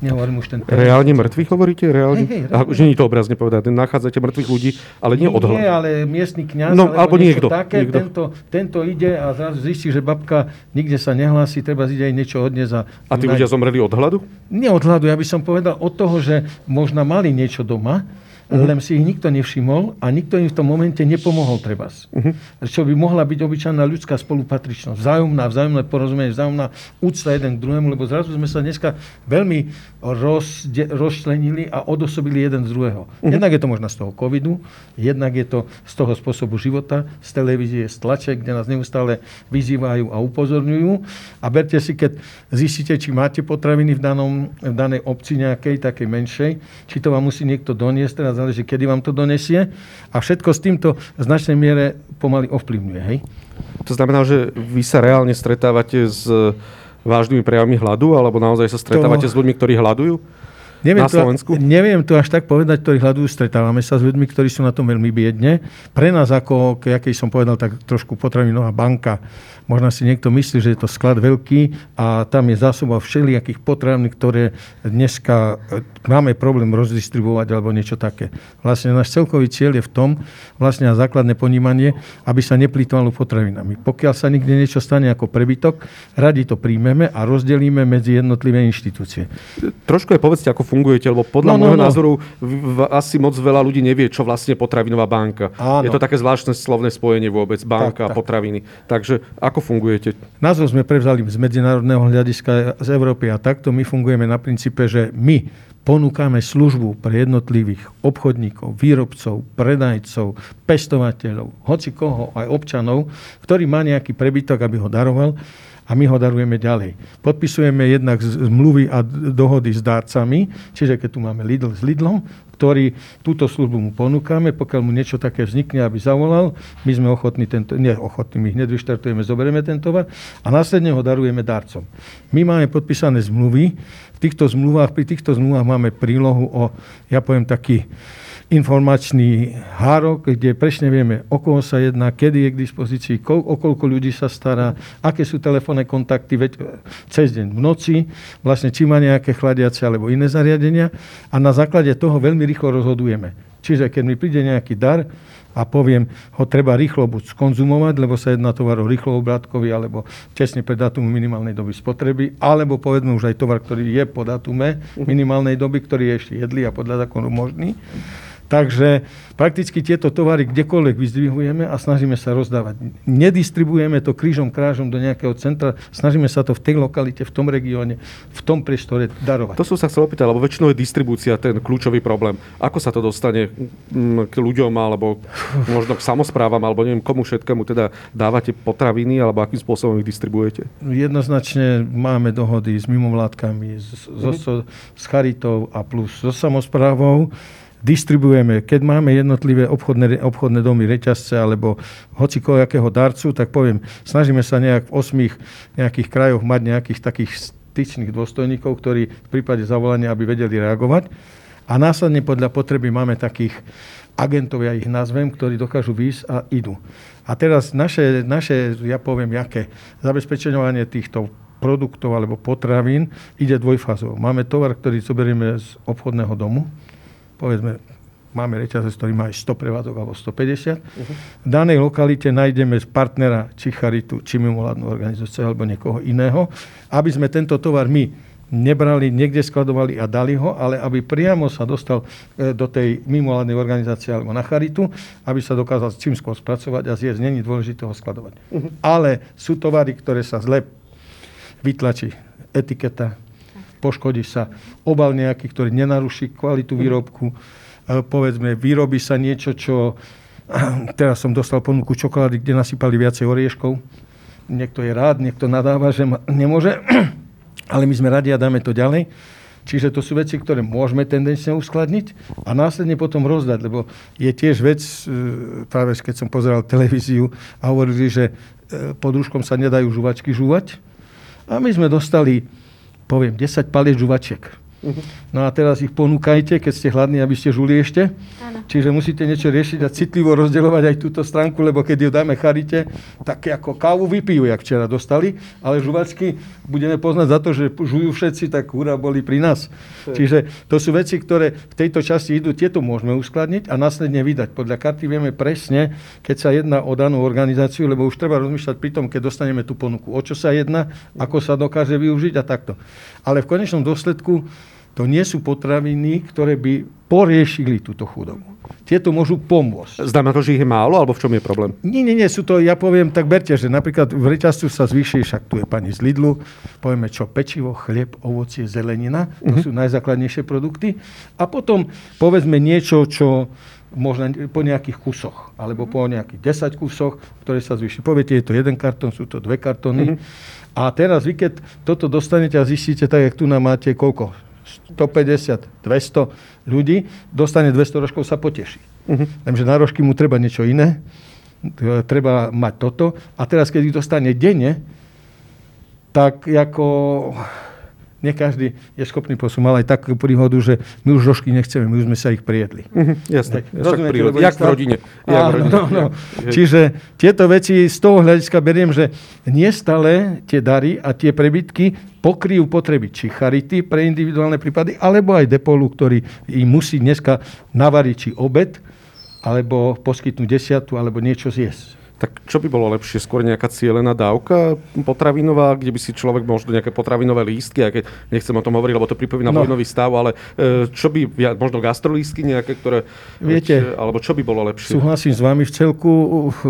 Nehovorím už ten... Reálne mŕtvych hovoríte? Reálne? Hey, hey, reálne. Už nie je to obrazne povedať. Nachádzate mŕtvych ľudí, ale nie odhľad. Nie, ale miestny kňaz, no, alebo, alebo niekto. Také, niekto. Tento, tento ide a zrazu zistí, že babka nikde sa nehlási, treba ide aj niečo odniesť. A, a tí ľudia zomreli od hladu? Nie od hladu, ja by som povedal od toho, že možno mali niečo doma, uh-huh. len si ich nikto nevšimol a nikto im v tom momente nepomohol treba. Uh-huh. Čo by mohla byť obyčajná ľudská spolupatričnosť, vzájomná, vzájomné porozumenie, vzájomná úcta jeden k druhému, lebo zrazu sme sa dneska veľmi rozde, rozčlenili a odosobili jeden z druhého. Uh-huh. Jednak je to možno z toho covidu, jednak je to z toho spôsobu života, z televízie, z tlače, kde nás neustále vyzývajú a upozorňujú. A berte si, keď zistíte, či máte potraviny v, danom, v danej obci nejakej, takej menšej, či to vám musí niekto doniesť teraz záleží, kedy vám to donesie. A všetko s týmto v značnej miere pomaly ovplyvňuje. Hej? To znamená, že vy sa reálne stretávate s vážnymi prejavmi hladu, alebo naozaj sa stretávate to... s ľuďmi, ktorí hľadujú? Neviem na Slovensku? To, neviem to až tak povedať, ktorí hľadujú, stretávame sa s ľuďmi, ktorí sú na tom veľmi biedne. Pre nás, ako, aký som povedal, tak trošku potravinová banka, Možno si niekto myslí, že je to sklad veľký a tam je zásoba všelijakých potravín, ktoré dneska e, máme problém rozdistribuovať alebo niečo také. Vlastne náš celkový cieľ je v tom, vlastne na základné ponímanie, aby sa neplýtvalo potravinami. Pokiaľ sa nikde niečo stane ako prebytok, radi to príjmeme a rozdelíme medzi jednotlivé inštitúcie. Trošku je povedzte, ako fungujete, lebo podľa no, no, môjho no. názoru asi moc veľa ľudí nevie, čo vlastne potravinová banka. Áno. Je to také zvláštne slovné spojenie vôbec, banka tak, a potraviny. Takže ako ako fungujete? Názov sme prevzali z medzinárodného hľadiska z Európy a takto my fungujeme na princípe, že my ponúkame službu pre jednotlivých obchodníkov, výrobcov, predajcov, pestovateľov, hoci koho, aj občanov, ktorý má nejaký prebytok, aby ho daroval a my ho darujeme ďalej. Podpisujeme jednak zmluvy a dohody s dárcami, čiže keď tu máme Lidl s Lidlom, ktorý túto službu mu ponúkame, pokiaľ mu niečo také vznikne, aby zavolal, my sme ochotní tento, nie ochotní, my hneď vyštartujeme, zoberieme ten tovar a následne ho darujeme darcom. My máme podpísané zmluvy, v týchto zmluvách, pri týchto zmluvách máme prílohu o, ja poviem taký informačný hárok, kde presne vieme, o koho sa jedná, kedy je k dispozícii, o koľko ľudí sa stará, aké sú telefónne kontakty veď, cez deň, v noci, vlastne či má nejaké chladiace alebo iné zariadenia a na základe toho veľmi rýchlo rozhodujeme. Čiže keď mi príde nejaký dar, a poviem, ho treba rýchlo buď skonzumovať, lebo sa jedná tovar o rýchlo obrátkový, alebo tesne pred datum minimálnej doby spotreby, alebo povedzme už aj tovar, ktorý je po datume minimálnej doby, ktorý je ešte jedlý a podľa zákonu možný. Takže prakticky tieto tovary kdekoľvek vyzdvihujeme a snažíme sa rozdávať. Nedistribujeme to krížom krážom do nejakého centra, snažíme sa to v tej lokalite, v tom regióne, v tom priestore darovať. To som sa chcel opýtať, lebo väčšinou je distribúcia ten kľúčový problém. Ako sa to dostane mm, k ľuďom alebo možno k samozprávam alebo neviem komu všetkému teda dávate potraviny alebo akým spôsobom ich distribuujete? Jednoznačne máme dohody s mimovládkami, s, mm-hmm. s charitou a plus so samozprávou distribuujeme, keď máme jednotlivé obchodné, obchodné domy, reťazce alebo hoci akého darcu, tak poviem, snažíme sa nejak v osmých nejakých krajoch mať nejakých takých styčných dôstojníkov, ktorí v prípade zavolania, aby vedeli reagovať. A následne podľa potreby máme takých agentov, ja ich nazvem, ktorí dokážu výjsť a idú. A teraz naše, naše ja poviem, jaké zabezpečovanie týchto produktov alebo potravín ide dvojfázovo. Máme tovar, ktorý zoberieme z obchodného domu, povedzme, máme reťazec, ktorý má aj 100 prevádzok alebo 150. Uh-huh. V danej lokalite nájdeme z partnera či charitu, či mimovládnu organizáciu alebo niekoho iného, aby sme tento tovar my nebrali, niekde skladovali a dali ho, ale aby priamo sa dostal e, do tej mimovládnej organizácie alebo na charitu, aby sa dokázal čím skôr spracovať a zjesť. Není dôležité ho skladovať. Uh-huh. Ale sú tovary, ktoré sa zle vytlačí. Etiketa, poškodí sa obal nejaký, ktorý nenaruší kvalitu výrobku. E, povedzme, vyrobí sa niečo, čo... Teraz som dostal ponuku čokolády, kde nasypali viacej orieškov. Niekto je rád, niekto nadáva, že nemôže. Ale my sme radi a dáme to ďalej. Čiže to sú veci, ktoré môžeme tendenčne uskladniť a následne potom rozdať, lebo je tiež vec, e, práve keď som pozeral televíziu a hovorili, že e, pod rúškom sa nedajú žuvačky žúvať. A my sme dostali poviem, 10 paliet žuvačiek. Uh-huh. No a teraz ich ponúkajte, keď ste hladní, aby ste žuli ešte. Ano. Čiže musíte niečo riešiť a citlivo rozdeľovať aj túto stránku, lebo keď ju dáme charite, tak ako kávu vypijú, jak včera dostali, ale žuvačky budeme poznať za to, že žujú všetci, tak hurá boli pri nás. Je. Čiže to sú veci, ktoré v tejto časti idú, tieto môžeme uskladniť a následne vydať. Podľa karty vieme presne, keď sa jedná o danú organizáciu, lebo už treba rozmýšľať pri tom, keď dostaneme tú ponuku, o čo sa jedná, ako sa dokáže využiť a takto. Ale v konečnom dôsledku to nie sú potraviny, ktoré by poriešili túto chudobu. Tieto môžu pomôcť. Znamená to, že ich je málo, alebo v čom je problém? Nie, nie, nie, sú to, ja poviem, tak berte, že napríklad v reťazcu sa zvýši, však tu je pani z Lidlu, povieme čo, pečivo, chlieb, ovocie, zelenina, to uh-huh. sú najzákladnejšie produkty. A potom povedzme niečo, čo možno po nejakých kusoch, alebo po nejakých 10 kusoch, ktoré sa zvýši. Poviete, je to jeden kartón, sú to dve kartóny. Uh-huh a teraz vy, keď toto dostanete a zistíte, tak jak tu nám máte koľko? 150, 200 ľudí, dostane 200 rožkov, sa poteší. Uh-huh. Takže na rožky mu treba niečo iné, treba mať toto. A teraz, keď ich dostane denne, tak ako nie každý je schopný posunúť. Mal aj takú príhodu, že my už rožky nechceme, my už sme sa ich prijedli. Mm-hmm, jasne. Tak, jak v rodine. Jak v rodine. No, no. Čiže tieto veci z toho hľadiska beriem, že nie stále tie dary a tie prebytky pokryjú potreby či charity pre individuálne prípady, alebo aj depolu, ktorý im musí dneska navariť či obed, alebo poskytnúť desiatu, alebo niečo zjesť. Tak čo by bolo lepšie? Skôr nejaká cieľená dávka potravinová, kde by si človek možno nejaké potravinové lístky, aj keď nechcem o tom hovoriť, lebo to pripomína no. vojnový stav, ale e, čo by, možno gastrolístky nejaké, ktoré... Viete, alebo čo by bolo lepšie? Súhlasím s vami v celku.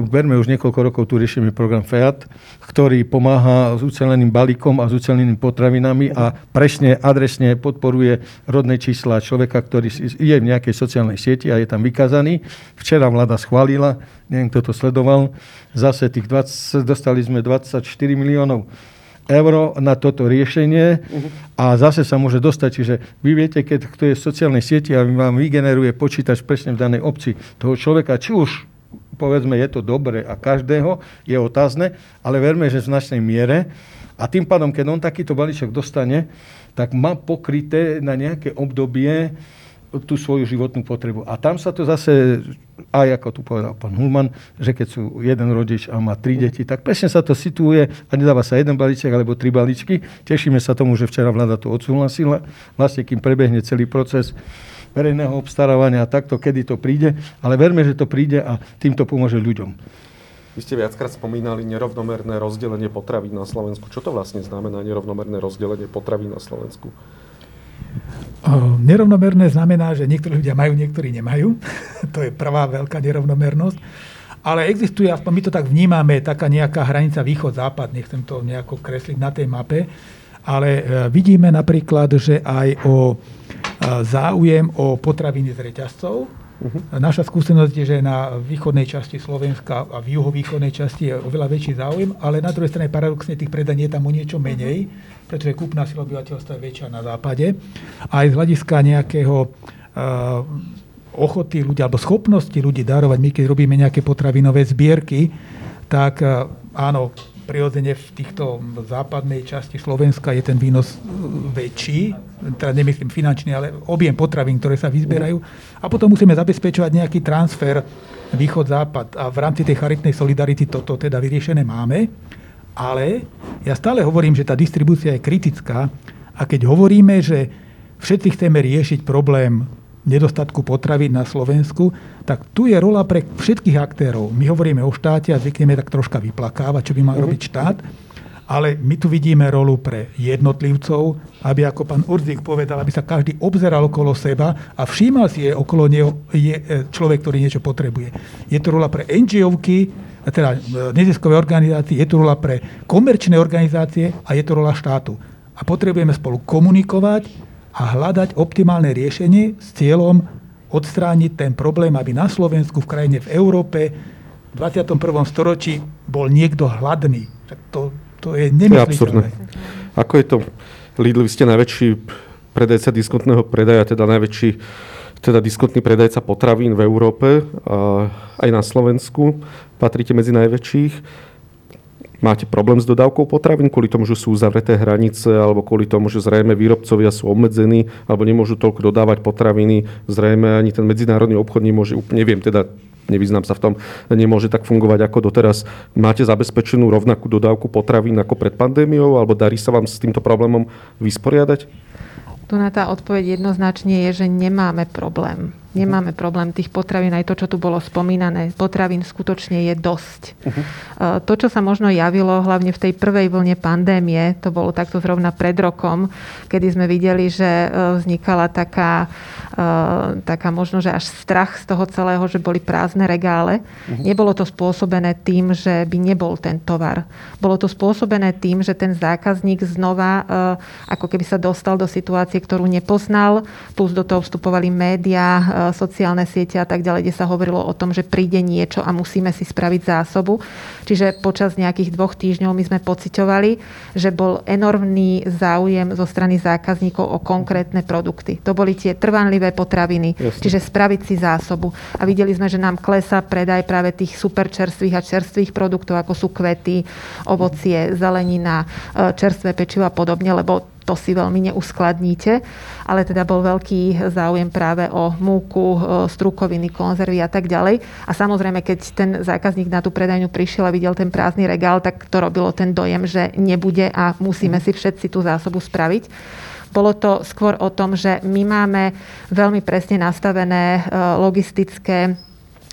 Berme už niekoľko rokov, tu riešime program FEAT, ktorý pomáha s uceleným balíkom a s ucelenými potravinami a presne, adresne podporuje rodné čísla človeka, ktorý je v nejakej sociálnej sieti a je tam vykazaný. Včera vláda schválila neviem, kto to sledoval, zase tých 20, dostali sme 24 miliónov eur na toto riešenie. A zase sa môže dostať. Čiže vy viete, keď kto je v sociálnej sieti a vám vygeneruje počítač presne v danej obci toho človeka, či už povedzme je to dobre a každého je otázne, ale verme, že v značnej miere. A tým pádom, keď on takýto balíček dostane, tak má pokryté na nejaké obdobie tú svoju životnú potrebu. A tam sa to zase, aj ako tu povedal pán Hulman, že keď sú jeden rodič a má tri deti, tak presne sa to situuje a nedáva sa jeden balíček alebo tri balíčky. Tešíme sa tomu, že včera vláda to odsúhlasila, vlastne kým prebehne celý proces verejného obstarávania a takto, kedy to príde, ale verme, že to príde a týmto pomôže ľuďom. Vy ste viackrát spomínali nerovnomerné rozdelenie potravín na Slovensku. Čo to vlastne znamená nerovnomerné rozdelenie potravín na Slovensku? Nerovnomerné znamená, že niektorí ľudia majú, niektorí nemajú. to je prvá veľká nerovnomernosť. Ale existuje, aspoň my to tak vnímame, taká nejaká hranica východ-západ, nechcem to nejako kresliť na tej mape, ale e, vidíme napríklad, že aj o e, záujem o potraviny z reťazcov. Uh-huh. Naša skúsenosť je, že na východnej časti Slovenska a v juhovýchodnej časti je oveľa väčší záujem, ale na druhej strane paradoxne tých predaní je tam o niečo menej. Pretože kúpna sila obyvateľstva väčšia na západe. A aj z hľadiska nejakého uh, ochoty ľudí alebo schopnosti ľudí darovať, my keď robíme nejaké potravinové zbierky, tak uh, áno, prirodzene v týchto západnej časti Slovenska je ten výnos väčší, teda nemyslím finančný, ale objem potravín, ktoré sa vyzbierajú. A potom musíme zabezpečovať nejaký transfer východ-západ. A v rámci tej charitnej solidarity toto teda vyriešené máme. Ale ja stále hovorím, že tá distribúcia je kritická a keď hovoríme, že všetci chceme riešiť problém nedostatku potravy na Slovensku, tak tu je rola pre všetkých aktérov. My hovoríme o štáte a zvykneme tak troška vyplakávať, čo by mal mhm. robiť štát, ale my tu vidíme rolu pre jednotlivcov, aby, ako pán Urzík povedal, aby sa každý obzeral okolo seba a všímal si, je okolo neho je e, človek, ktorý niečo potrebuje. Je to rola pre NGOky, teda e, neziskové organizácie, je to rola pre komerčné organizácie a je to rola štátu. A potrebujeme spolu komunikovať a hľadať optimálne riešenie s cieľom odstrániť ten problém, aby na Slovensku, v krajine, v Európe v 21. storočí bol niekto hladný. To, to je nemysliteľné. Ako je to? Lidl, vy ste najväčší predajca diskontného predaja, teda najväčší teda diskontný predajca potravín v Európe, aj na Slovensku. Patríte medzi najväčších. Máte problém s dodávkou potravín kvôli tomu, že sú uzavreté hranice, alebo kvôli tomu, že zrejme výrobcovia sú obmedzení, alebo nemôžu toľko dodávať potraviny. Zrejme ani ten medzinárodný obchod nemôže, neviem teda, nevyznám sa v tom, nemôže tak fungovať ako doteraz. Máte zabezpečenú rovnakú dodávku potravín ako pred pandémiou, alebo darí sa vám s týmto problémom vysporiadať? Tu na tá odpoveď jednoznačne je, že nemáme problém Nemáme problém tých potravín, aj to, čo tu bolo spomínané. Potravín skutočne je dosť. Uh-huh. To, čo sa možno javilo, hlavne v tej prvej vlne pandémie, to bolo takto zrovna pred rokom, kedy sme videli, že uh, vznikala taká, uh, taká možno, že až strach z toho celého, že boli prázdne regále. Uh-huh. Nebolo to spôsobené tým, že by nebol ten tovar. Bolo to spôsobené tým, že ten zákazník znova ako keby sa dostal do situácie, ktorú nepoznal, plus do toho vstupovali médiá, E, sociálne siete a tak ďalej, kde sa hovorilo o tom, že príde niečo a musíme si spraviť zásobu. Čiže počas nejakých dvoch týždňov my sme pociťovali, že bol enormný záujem zo strany zákazníkov o konkrétne produkty. To boli tie trvanlivé potraviny, Jasne. čiže spraviť si zásobu. A videli sme, že nám klesa predaj práve tých super čerstvých a čerstvých produktov, ako sú kvety, ovocie, zelenina, e, čerstvé pečivo a podobne, lebo to si veľmi neuskladníte, ale teda bol veľký záujem práve o múku, strukoviny, konzervy a tak ďalej. A samozrejme, keď ten zákazník na tú predajňu prišiel a videl ten prázdny regál, tak to robilo ten dojem, že nebude a musíme si všetci tú zásobu spraviť. Bolo to skôr o tom, že my máme veľmi presne nastavené e, logistické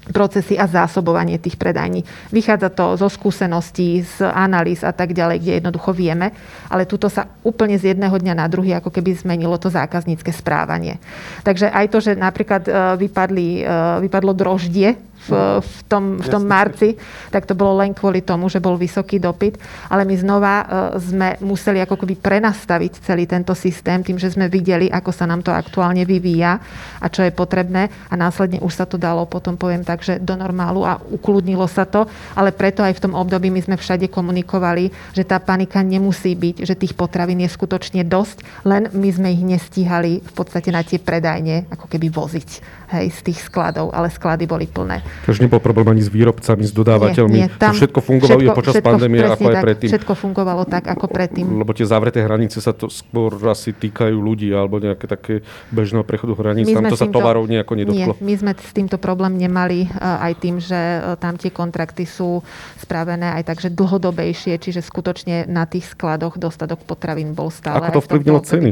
procesy a zásobovanie tých predajní. Vychádza to zo skúseností, z analýz a tak ďalej, kde jednoducho vieme, ale tuto sa úplne z jedného dňa na druhý ako keby zmenilo to zákaznícke správanie. Takže aj to, že napríklad e, vypadli, e, vypadlo droždie v, v, tom, v tom marci, tak to bolo len kvôli tomu, že bol vysoký dopyt. Ale my znova uh, sme museli ako keby prenastaviť celý tento systém tým, že sme videli, ako sa nám to aktuálne vyvíja a čo je potrebné. A následne už sa to dalo, potom poviem tak, že do normálu a ukludnilo sa to. Ale preto aj v tom období my sme všade komunikovali, že tá panika nemusí byť, že tých potravín je skutočne dosť, len my sme ich nestíhali v podstate na tie predajne ako keby voziť hej, z tých skladov, ale sklady boli plné. Takže nebol problém ani s výrobcami, s dodávateľmi. Nie, nie, tam to všetko fungovalo všetko, počas všetko, pandémie, ako aj tak, predtým. Všetko fungovalo tak, ako predtým. Lebo tie zavreté hranice sa to skôr asi týkajú ľudí alebo nejaké také bežného prechodu hraníc. Tam to sa tovarov nejako nedotklo. Nie, my sme s týmto problém nemali uh, aj tým, že uh, tam tie kontrakty sú spravené aj tak, že dlhodobejšie, čiže skutočne na tých skladoch dostatok potravín bol stále. Ako to vplyvnilo ceny?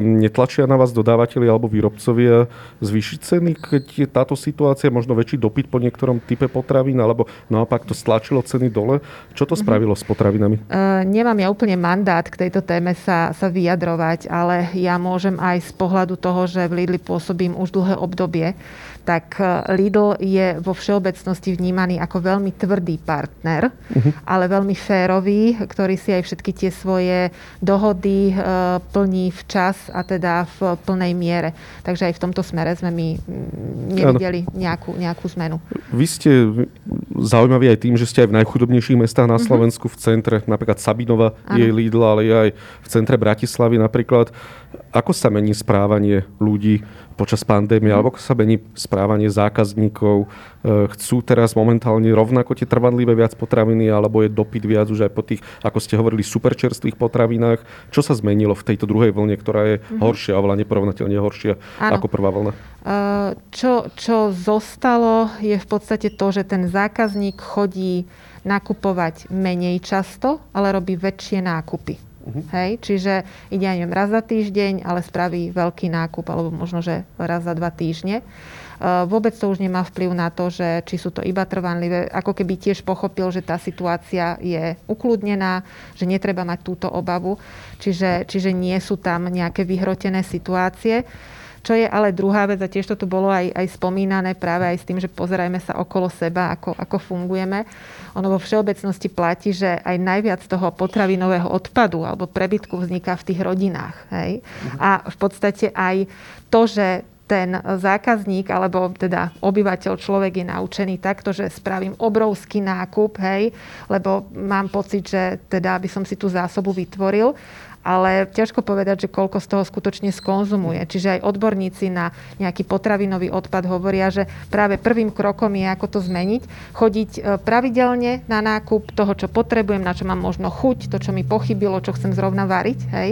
Netlačia na vás dodávateľi alebo výrobcovia zvýšiť ceny, keď je táto situácia, možno väčší dopyt po niektorom type potravín, alebo naopak to stlačilo ceny dole? Čo to mhm. spravilo mm-hmm. s potravinami? Uh, nemám ja úplne mandát k tejto téme sa, sa vyjadrovať, ale ja môžem aj z pohľadu toho, že v Lidli pôsobím už dlhé obdobie, tak e, Lidl je vo všeobecnosti vnímaný ako veľmi tvrdý partner, uh-huh. ale veľmi férový, ktorý si aj všetky tie svoje dohody e, plní včas a teda v plnej miere. Takže aj v tomto smere sme my nevideli nejakú, nejakú zmenu. Vy ste zaujímaví aj tým, že ste aj v najchudobnejších mestách na mhm. Slovensku, uh-huh. v centre, napríklad Sabinova ano. je Lidl, ale aj v centre Bratislavy napríklad. Ako sa mení správanie ľudí počas pandémie, alebo ako sa mení správanie zákazníkov? E, chcú teraz momentálne rovnako tie trvanlivé viac potraviny, alebo je dopyt viac už aj po tých, ako ste hovorili, superčerstvých potravinách? Čo sa zmenilo v tejto druhej vlne, ktorá je mm-hmm. horšia, oveľa neporovnateľne horšia ano. ako prvá vlna? E, čo, čo zostalo, je v podstate to, že ten zákazník chodí nakupovať menej často, ale robí väčšie nákupy. Uh-huh. Hej, čiže ide, ja neviem, raz za týždeň, ale spraví veľký nákup, alebo možno, že raz za dva týždne. Uh, vôbec to už nemá vplyv na to, že či sú to iba trvanlivé, ako keby tiež pochopil, že tá situácia je ukludnená, že netreba mať túto obavu, čiže, čiže nie sú tam nejaké vyhrotené situácie. Čo je ale druhá vec, a tiež to tu bolo aj, aj spomínané práve aj s tým, že pozerajme sa okolo seba, ako, ako fungujeme. Ono vo všeobecnosti platí, že aj najviac toho potravinového odpadu alebo prebytku vzniká v tých rodinách. Hej? A v podstate aj to, že ten zákazník alebo teda obyvateľ, človek je naučený takto, že spravím obrovský nákup, hej, lebo mám pocit, že teda by som si tú zásobu vytvoril ale ťažko povedať, že koľko z toho skutočne skonzumuje. Čiže aj odborníci na nejaký potravinový odpad hovoria, že práve prvým krokom je, ako to zmeniť, chodiť e, pravidelne na nákup toho, čo potrebujem, na čo mám možno chuť, to, čo mi pochybilo, čo chcem zrovna variť, hej?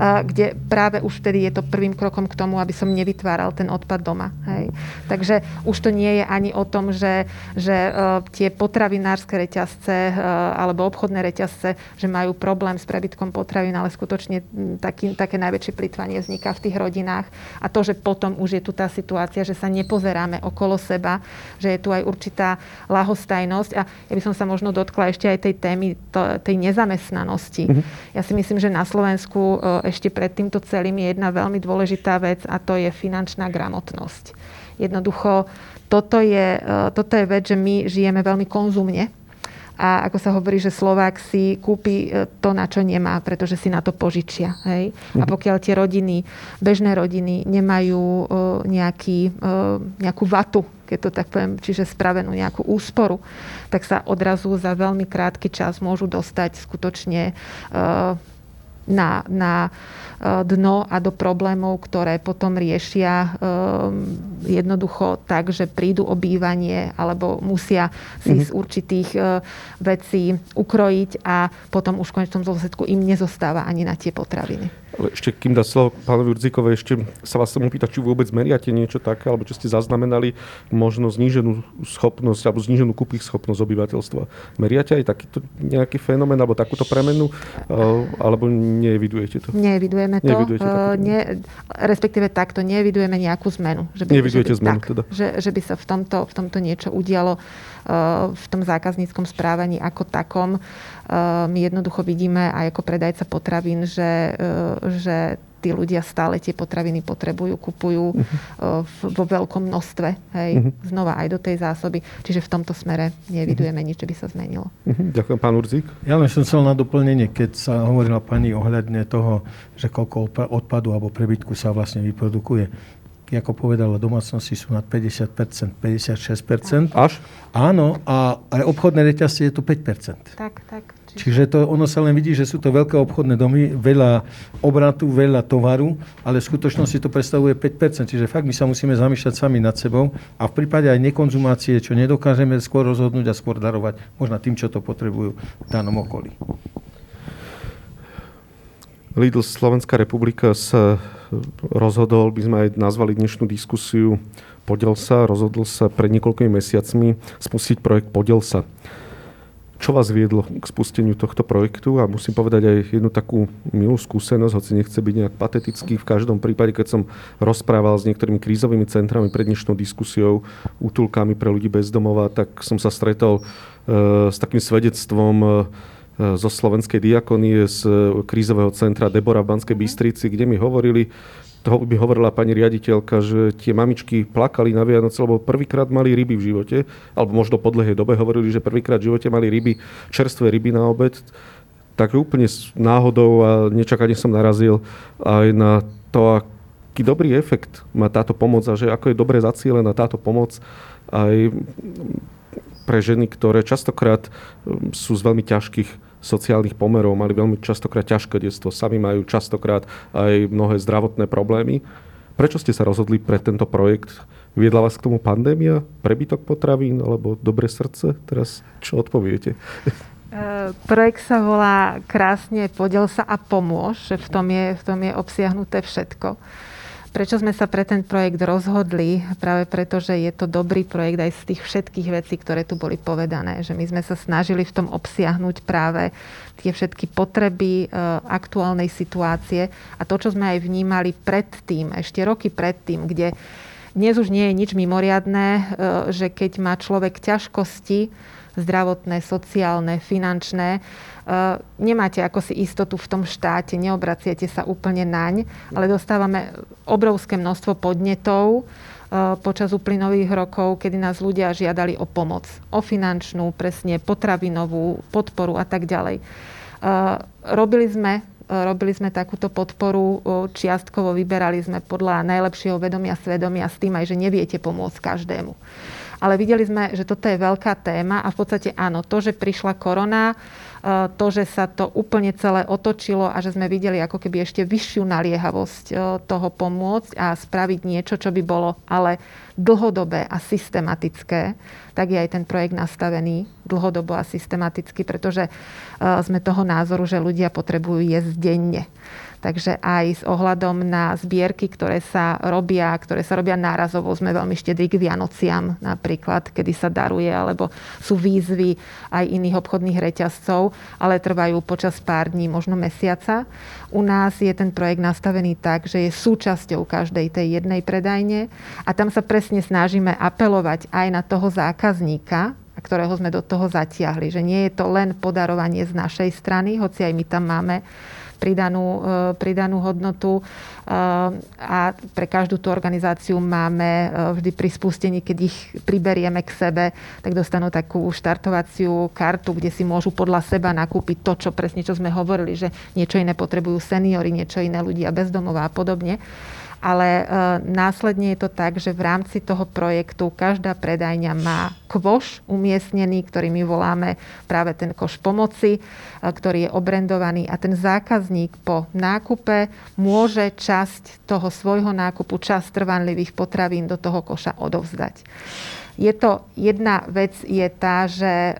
kde práve už vtedy je to prvým krokom k tomu, aby som nevytváral ten odpad doma. Hej? Takže už to nie je ani o tom, že, že uh, tie potravinárske reťazce alebo obchodné reťazce, že majú problém s prebytkom potravín, ale skutočne taký, také najväčšie plitvanie vzniká v tých rodinách. A to, že potom už je tu tá situácia, že sa nepozeráme okolo seba, že je tu aj určitá lahostajnosť. A ja by som sa možno dotkla ešte aj tej témy to, tej nezamestnanosti. Mm-hmm. Ja si myslím, že na Slovensku e, ešte pred týmto celým je jedna veľmi dôležitá vec a to je finančná gramotnosť. Jednoducho, toto je, e, toto je vec, že my žijeme veľmi konzumne a ako sa hovorí, že Slovák si kúpi e, to, na čo nemá, pretože si na to požičia. Hej? A mhm. pokiaľ tie rodiny, bežné rodiny nemajú e, nejaký, e, nejakú vatu, keď to tak poviem, čiže spravenú nejakú úsporu, tak sa odrazu za veľmi krátky čas môžu dostať skutočne na, na dno a do problémov, ktoré potom riešia ehm, jednoducho tak, že prídu o bývanie alebo musia si mm-hmm. z určitých e, vecí ukrojiť a potom už v konečnom dôsledku im nezostáva ani na tie potraviny. Ešte kým dá slovo pánovi Urzikovi, ešte sa vás chcem opýtať, či vôbec meriate niečo také, alebo čo ste zaznamenali možno zníženú schopnosť alebo zníženú kúpich schopnosť obyvateľstva. Meriate aj takýto nejaký fenomén alebo takúto premenu, alebo neevidujete to? Neevidujeme to. Neevidujete uh, ne, respektíve takto, neevidujeme nejakú zmenu. Že by, Nevidujete že by, zmenu tak, teda? Že, že by sa v tomto, v tomto niečo udialo uh, v tom zákazníckom správaní ako takom. Uh, my jednoducho vidíme aj ako predajca potravín, že, že tí ľudia stále tie potraviny potrebujú, kupujú uh-huh. vo veľkom množstve, hej, uh-huh. znova aj do tej zásoby. Čiže v tomto smere nevidujeme uh-huh. nič, čo by sa zmenilo. Uh-huh. Ďakujem, pán Urzík. Ja len som chcel na doplnenie, keď sa hovorila pani ohľadne toho, že koľko odpadu alebo prebytku sa vlastne vyprodukuje ako povedala, domácnosti sú nad 50%, 56%. Až? Áno, a aj obchodné reťazce je to 5%. Tak, tak. Čiže to, ono sa len vidí, že sú to veľké obchodné domy, veľa obratu, veľa tovaru, ale v skutočnosti to predstavuje 5%. Čiže fakt my sa musíme zamýšľať sami nad sebou a v prípade aj nekonzumácie, čo nedokážeme skôr rozhodnúť a skôr darovať možno tým, čo to potrebujú v danom okolí. Lidl Slovenská republika sa rozhodol, by sme aj nazvali dnešnú diskusiu Podel sa, rozhodol sa pred niekoľkými mesiacmi spustiť projekt Podel sa. Čo vás viedlo k spusteniu tohto projektu? A musím povedať aj jednu takú milú skúsenosť, hoci nechce byť nejak patetický. V každom prípade, keď som rozprával s niektorými krízovými centrami pred dnešnou diskusiou, útulkami pre ľudí bez domova, tak som sa stretol e, s takým svedectvom e, zo slovenskej diakonie z krízového centra Debora v Banskej Bystrici, kde mi hovorili, toho by hovorila pani riaditeľka, že tie mamičky plakali na Vianoce, lebo prvýkrát mali ryby v živote, alebo možno po dlhej dobe hovorili, že prvýkrát v živote mali ryby, čerstvé ryby na obed. Tak úplne náhodou a nečakane som narazil aj na to, aký dobrý efekt má táto pomoc a že ako je dobre zacielená táto pomoc aj pre ženy, ktoré častokrát um, sú z veľmi ťažkých sociálnych pomerov, mali veľmi častokrát ťažké detstvo, sami majú častokrát aj mnohé zdravotné problémy. Prečo ste sa rozhodli pre tento projekt? Viedla vás k tomu pandémia, prebytok potravín alebo dobré srdce? Teraz čo odpoviete? Uh, projekt sa volá krásne Podel sa a pomôž, v tom je, v tom je obsiahnuté všetko. Prečo sme sa pre ten projekt rozhodli? Práve preto, že je to dobrý projekt aj z tých všetkých vecí, ktoré tu boli povedané. Že my sme sa snažili v tom obsiahnuť práve tie všetky potreby e, aktuálnej situácie a to, čo sme aj vnímali predtým, ešte roky predtým, kde dnes už nie je nič mimoriadné, e, že keď má človek ťažkosti zdravotné, sociálne, finančné, Eh, nemáte ako si istotu v tom štáte, neobraciate sa úplne naň, ale dostávame obrovské množstvo podnetov eh, počas uplynových rokov, kedy nás ľudia žiadali o pomoc. O finančnú, presne potravinovú podporu a tak ďalej. Eh, robili sme robili sme takúto podporu čiastkovo, vyberali sme podľa najlepšieho vedomia svedomia s tým aj, že neviete pomôcť každému. Ale videli sme, že toto je veľká téma a v podstate áno, to, že prišla korona, E, to, že sa to úplne celé otočilo a že sme videli ako keby ešte vyššiu naliehavosť e, toho pomôcť a spraviť niečo, čo by bolo ale dlhodobé a systematické, tak je aj ten projekt nastavený dlhodobo a systematicky, pretože sme toho názoru, že ľudia potrebujú jesť denne. Takže aj s ohľadom na zbierky, ktoré sa robia, ktoré sa robia nárazovo, sme veľmi štedrí k Vianociam napríklad, kedy sa daruje, alebo sú výzvy aj iných obchodných reťazcov, ale trvajú počas pár dní, možno mesiaca. U nás je ten projekt nastavený tak, že je súčasťou každej tej jednej predajne a tam sa presne snažíme apelovať aj na toho zákazníka, ktorého sme do toho zatiahli. Že nie je to len podarovanie z našej strany, hoci aj my tam máme pridanú, e, pridanú hodnotu e, a pre každú tú organizáciu máme e, vždy pri spustení, keď ich priberieme k sebe, tak dostanú takú štartovaciu kartu, kde si môžu podľa seba nakúpiť to, čo presne čo sme hovorili, že niečo iné potrebujú seniory, niečo iné ľudia bezdomová a podobne ale e, následne je to tak, že v rámci toho projektu každá predajňa má kvoš umiestnený, ktorý my voláme práve ten koš pomoci, e, ktorý je obrendovaný a ten zákazník po nákupe môže časť toho svojho nákupu, časť trvanlivých potravín do toho koša odovzdať. Je to, jedna vec je tá, že e,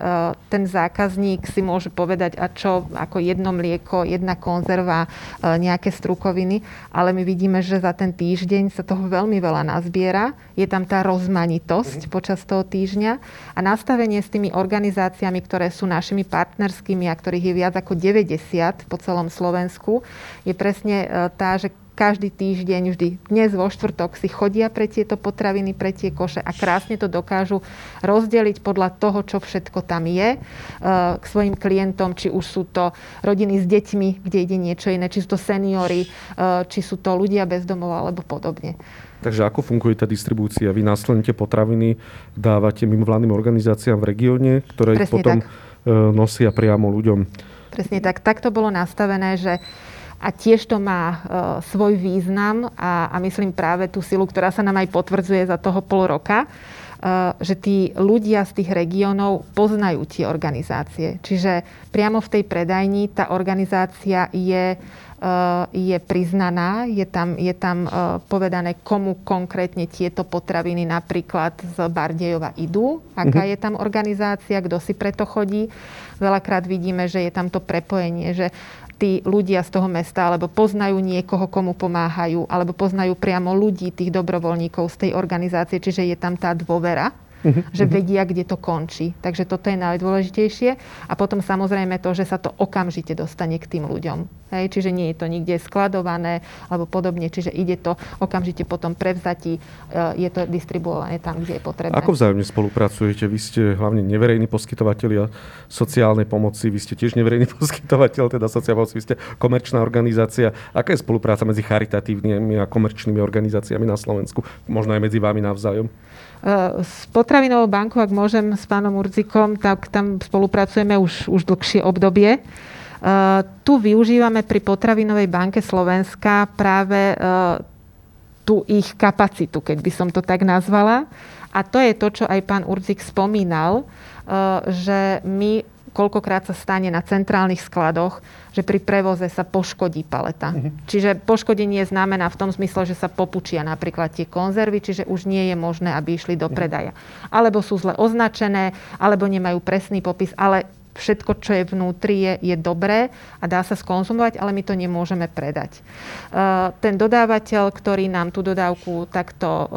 ten zákazník si môže povedať, a čo ako jedno mlieko, jedna konzerva, e, nejaké strukoviny, ale my vidíme, že za ten týždeň sa toho veľmi veľa nazbiera. Je tam tá rozmanitosť mm-hmm. počas toho týždňa a nastavenie s tými organizáciami, ktoré sú našimi partnerskými a ktorých je viac ako 90 po celom Slovensku, je presne e, tá, že každý týždeň, vždy dnes vo štvrtok si chodia pre tieto potraviny, pre tie koše a krásne to dokážu rozdeliť podľa toho, čo všetko tam je e, k svojim klientom, či už sú to rodiny s deťmi, kde ide niečo iné, či sú to seniory, e, či sú to ľudia bez domov alebo podobne. Takže ako funguje tá distribúcia? Vy následne tie potraviny dávate mimovládnym organizáciám v regióne, ktoré ich potom tak. E, nosia priamo ľuďom. Presne tak. Tak to bolo nastavené, že a tiež to má e, svoj význam a, a myslím práve tú silu, ktorá sa nám aj potvrdzuje za toho pol roka, e, že tí ľudia z tých regiónov poznajú tie organizácie. Čiže priamo v tej predajni tá organizácia je Eh, je priznaná, je tam, je tam eh, povedané, komu konkrétne tieto potraviny napríklad z Bardejova idú, aká uh-huh. je tam organizácia, kto si preto chodí. Veľakrát vidíme, že je tam to prepojenie, že tí ľudia z toho mesta alebo poznajú niekoho, komu pomáhajú, alebo poznajú priamo ľudí, tých dobrovoľníkov z tej organizácie, čiže je tam tá dôvera uh-huh. že mhm. vedia, kde to končí. Takže toto je najdôležitejšie. A potom samozrejme to, že sa to okamžite dostane k tým ľuďom. Hej, čiže nie je to nikde skladované alebo podobne, čiže ide to okamžite potom prevzatí, e, je to distribuované tam, kde je potrebné. Ako vzájomne spolupracujete? Vy ste hlavne neverejní poskytovateľia sociálnej pomoci, vy ste tiež neverejný poskytovateľ, teda sociálnej pomoci, vy ste komerčná organizácia. Aká je spolupráca medzi charitatívnymi a komerčnými organizáciami na Slovensku? Možno aj medzi vami navzájom? S potravinovou bankou, ak môžem, s pánom Urzikom, tak tam spolupracujeme už, už dlhšie obdobie. Tu využívame pri potravinovej banke Slovenska práve e, tú ich kapacitu, keď by som to tak nazvala. A to je to, čo aj pán Urzik spomínal, že my koľkokrát sa stane na centrálnych skladoch, že pri prevoze sa poškodí paleta. Uh-huh. Čiže poškodenie znamená v tom zmysle, že sa popučia napríklad tie konzervy, čiže už nie je možné, aby išli do mhm. predaja. Alebo sú zle označené, alebo nemajú presný popis, ale všetko, čo je vnútri, je, je dobré a dá sa skonzumovať, ale my to nemôžeme predať. Uh, ten dodávateľ, ktorý nám tú dodávku takto uh,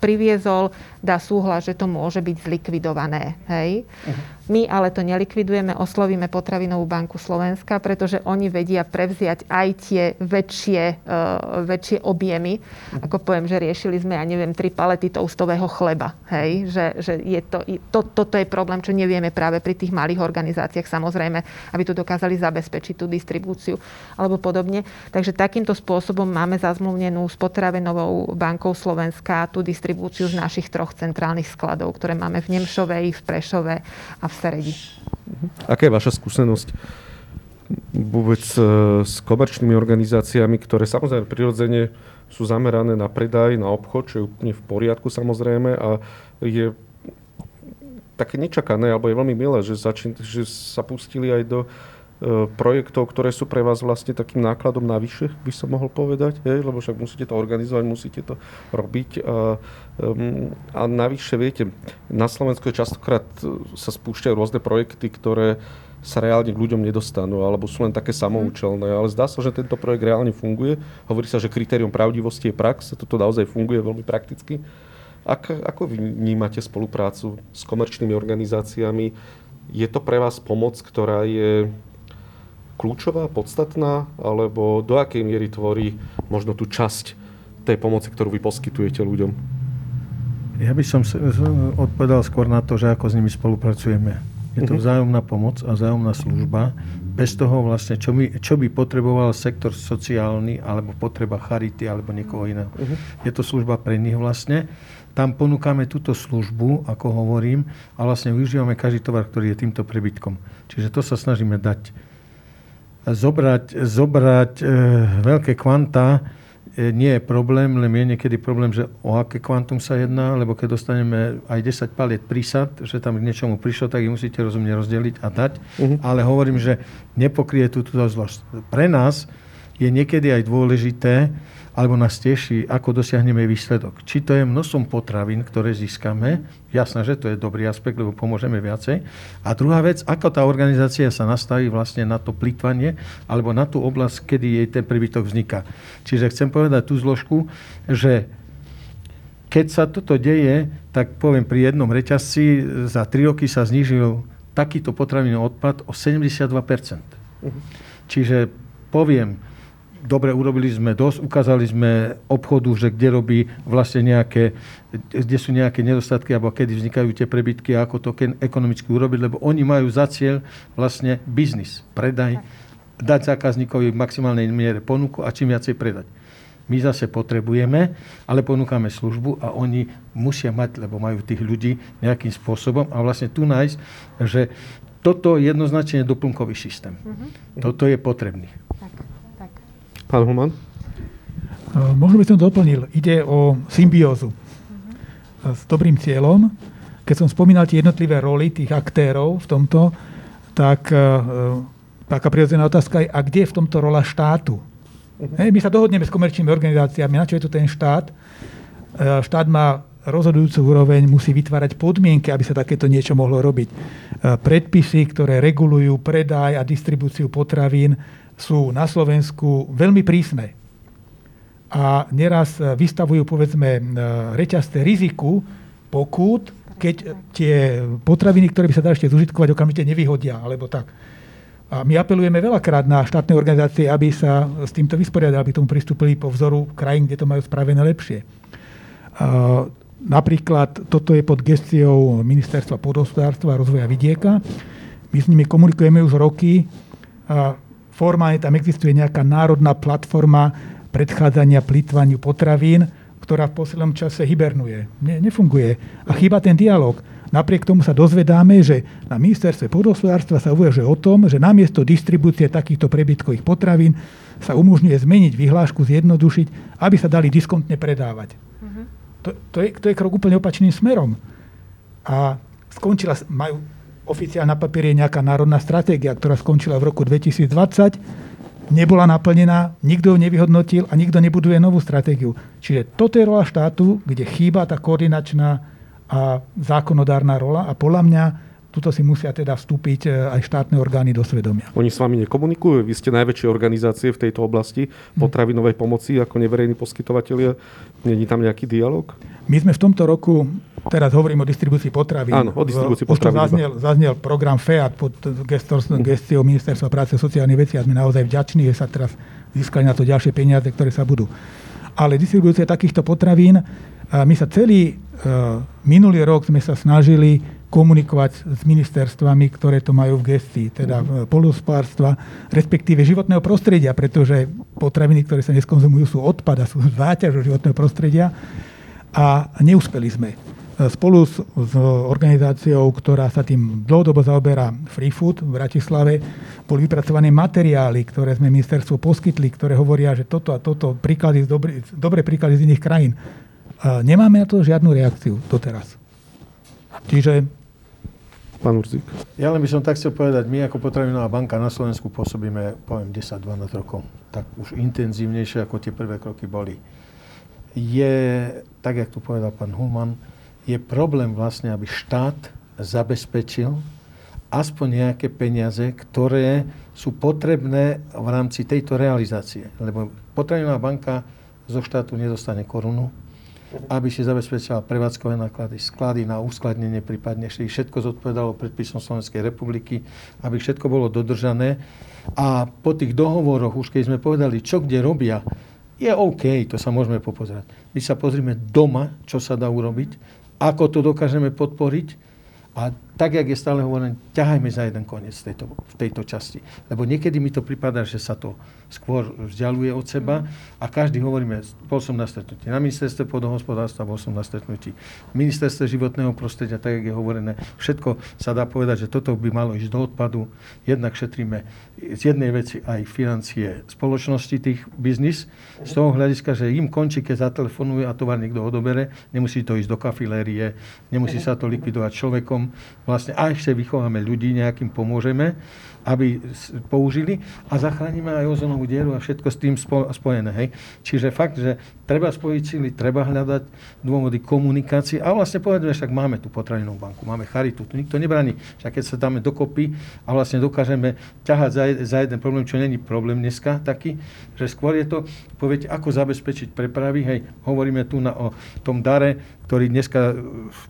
priviezol, dá súhlas, že to môže byť zlikvidované. Hej? Uh-huh. My ale to nelikvidujeme, oslovíme Potravinovú banku Slovenska, pretože oni vedia prevziať aj tie väčšie, uh, väčšie objemy. Ako poviem, že riešili sme, ja neviem, tri palety toastového chleba. Hej? Že, že je to, to, toto je problém, čo nevieme práve pri tých malých organizáciách, samozrejme, aby tu dokázali zabezpečiť tú distribúciu alebo podobne. Takže takýmto spôsobom máme zazmluvnenú s Potravinovou bankou Slovenska tú distribúciu z našich troch centrálnych skladov, ktoré máme v Nemšovej, v Prešove a Seredi. Aká je vaša skúsenosť vôbec e, s komerčnými organizáciami, ktoré samozrejme prirodzene sú zamerané na predaj, na obchod, čo je úplne v poriadku samozrejme a je také nečakané, alebo je veľmi milé, že, začín, že sa pustili aj do projektov, ktoré sú pre vás vlastne takým nákladom navyše, by som mohol povedať, hej? lebo však musíte to organizovať, musíte to robiť. A, um, a navyše, viete, na Slovensku je častokrát e, sa spúšťajú rôzne projekty, ktoré sa reálne k ľuďom nedostanú, alebo sú len také samoučelné. Ale zdá sa, že tento projekt reálne funguje. Hovorí sa, že kritérium pravdivosti je prax, toto naozaj funguje veľmi prakticky. Ak, ako vnímate spoluprácu s komerčnými organizáciami? Je to pre vás pomoc, ktorá je kľúčová, podstatná, alebo do akej miery tvorí možno tú časť tej pomoci, ktorú vy poskytujete ľuďom? Ja by som odpovedal skôr na to, že ako s nimi spolupracujeme. Je to mhm. vzájomná pomoc a vzájomná služba. Bez toho vlastne, čo by, čo by potreboval sektor sociálny, alebo potreba charity, alebo niekoho iného. Uh-huh. Je to služba pre nich vlastne. Tam ponúkame túto službu, ako hovorím, a vlastne využívame každý tovar, ktorý je týmto prebytkom. Čiže to sa snažíme dať zobrať, zobrať e, veľké kvanta e, nie je problém, len je niekedy problém, že o aké kvantum sa jedná, lebo keď dostaneme aj 10 paliet prísad, že tam k niečomu prišlo, tak ich musíte rozumne rozdeliť a dať. Uh-huh. Ale hovorím, že nepokrie túto zložť. Pre nás je niekedy aj dôležité, alebo nás teší, ako dosiahneme výsledok. Či to je množstvom potravín, ktoré získame, jasné, že to je dobrý aspekt, lebo pomôžeme viacej. A druhá vec, ako tá organizácia sa nastaví vlastne na to plýtvanie, alebo na tú oblasť, kedy jej ten príbytok vzniká. Čiže chcem povedať tú zložku, že keď sa toto deje, tak poviem, pri jednom reťazci za 3 roky sa znížil takýto potravinový odpad o 72%. Uh-huh. Čiže poviem, dobre, urobili sme dosť, ukázali sme obchodu, že kde robí vlastne nejaké, kde sú nejaké nedostatky, alebo kedy vznikajú tie prebytky a ako to ekonomicky urobiť, lebo oni majú za cieľ vlastne biznis, predaj, dať zákazníkovi v maximálnej miere ponuku a čím viacej predať. My zase potrebujeme, ale ponúkame službu a oni musia mať, lebo majú tých ľudí nejakým spôsobom a vlastne tu nájsť, že toto je jednoznačne doplnkový systém. Uh-huh. Toto je potrebný. Pán Human? Možno by som doplnil. Ide o symbiózu. S dobrým cieľom, keď som spomínal tie jednotlivé roly tých aktérov v tomto, tak e, taká prirodzená otázka je, a kde je v tomto rola štátu? Uh-huh. Hej, my sa dohodneme s komerčnými organizáciami, na čo je tu ten štát. Štát má rozhodujúcu úroveň, musí vytvárať podmienky, aby sa takéto niečo mohlo robiť. Predpisy, ktoré regulujú predaj a distribúciu potravín, sú na Slovensku veľmi prísne a neraz e, vystavujú povedzme e, reťazté riziku pokút, keď tie potraviny, ktoré by sa dali ešte zužitkovať, okamžite nevyhodia, alebo tak. A my apelujeme veľakrát na štátne organizácie, aby sa s týmto vysporiadali, aby tomu pristúpili po vzoru krajín, kde to majú spravené lepšie. Napríklad toto je pod gestiou Ministerstva podhospodárstva a rozvoja vidieka. My s nimi komunikujeme už roky. Formálne tam existuje nejaká národná platforma predchádzania plýtvaniu potravín, ktorá v poslednom čase hibernuje. Ne, nefunguje. A chýba ten dialog. Napriek tomu sa dozvedáme, že na ministerstve podhospodárstva sa uvažuje o tom, že namiesto distribúcie takýchto prebytkových potravín sa umožňuje zmeniť vyhlášku, zjednodušiť, aby sa dali diskontne predávať. Uh-huh. To, to, je, to je krok úplne opačným smerom. A skončila, majú oficiálne na papieri nejaká národná stratégia, ktorá skončila v roku 2020 nebola naplnená, nikto ju nevyhodnotil a nikto nebuduje novú stratégiu. Čiže toto je rola štátu, kde chýba tá koordinačná a zákonodárna rola a podľa mňa tuto si musia teda vstúpiť e, aj štátne orgány do svedomia. Oni s vami nekomunikujú? Vy ste najväčšie organizácie v tejto oblasti hm. potravinovej pomoci ako neverejní poskytovateľia. Není tam nejaký dialog? My sme v tomto roku, teraz hovorím o distribúcii potravín. Áno, o distribúcii potravín. Zaznel, zaznel program FEAT pod hm. gestiou Ministerstva práce a sociálnych vecí a sme naozaj vďační, že sa teraz získali na to ďalšie peniaze, ktoré sa budú. Ale distribúcia takýchto potravín, my sa celý uh, minulý rok sme sa snažili komunikovať s ministerstvami, ktoré to majú v gestii, teda polospárstva, respektíve životného prostredia, pretože potraviny, ktoré sa neskonzumujú, sú odpad a sú záťaž životného prostredia a neúspeli sme. Spolu s, s organizáciou, ktorá sa tým dlhodobo zaoberá Free Food v Bratislave, boli vypracované materiály, ktoré sme ministerstvu poskytli, ktoré hovoria, že toto a toto príklady, dobré, dobré príklady z iných krajín. Nemáme na to žiadnu reakciu doteraz. Čiže Pán Urzík. Ja len by som tak chcel povedať, my ako potravinová banka na Slovensku pôsobíme, poviem, 10-12 rokov. Tak už intenzívnejšie, ako tie prvé kroky boli. Je, tak jak tu povedal pán Human, je problém vlastne, aby štát zabezpečil aspoň nejaké peniaze, ktoré sú potrebné v rámci tejto realizácie. Lebo potravinová banka zo štátu nedostane korunu, aby si zabezpečila prevádzkové náklady, sklady na uskladnenie prípadne, všetko zodpovedalo predpisom Slovenskej republiky, aby všetko bolo dodržané. A po tých dohovoroch, už keď sme povedali, čo kde robia, je OK, to sa môžeme popozerať. My sa pozrime doma, čo sa dá urobiť, ako to dokážeme podporiť a tak, jak je stále hovorené, ťahajme za jeden koniec v tejto, v tejto časti. Lebo niekedy mi to prípada, že sa to skôr vzdialuje od seba a každý hovoríme, bol som na stretnutí na ministerstve pôdohospodárstva, bol som na stretnutí ministerstve životného prostredia, tak, jak je hovorené. Všetko sa dá povedať, že toto by malo ísť do odpadu. Jednak šetríme z jednej veci aj financie spoločnosti, tých biznis, z toho hľadiska, že im končí, keď zatelefonuje a tovar niekto odobere, nemusí to ísť do kafilérie, nemusí sa to likvidovať človekom, vlastne a ešte vychováme ľudí, nejakým pomôžeme, aby použili a zachránime aj ozonovú dieru a všetko s tým spojené. Hej. Čiže fakt, že treba spojiť sily, treba hľadať dôvody komunikácie a vlastne povedzme, však máme tu potravinovú banku, máme charitu, tu nikto nebraní. Však keď sa dáme dokopy a vlastne dokážeme ťahať za, za jeden problém, čo není problém dneska taký, že skôr je to, poviete, ako zabezpečiť prepravy, hej, hovoríme tu na, o tom dare, ktorý dneska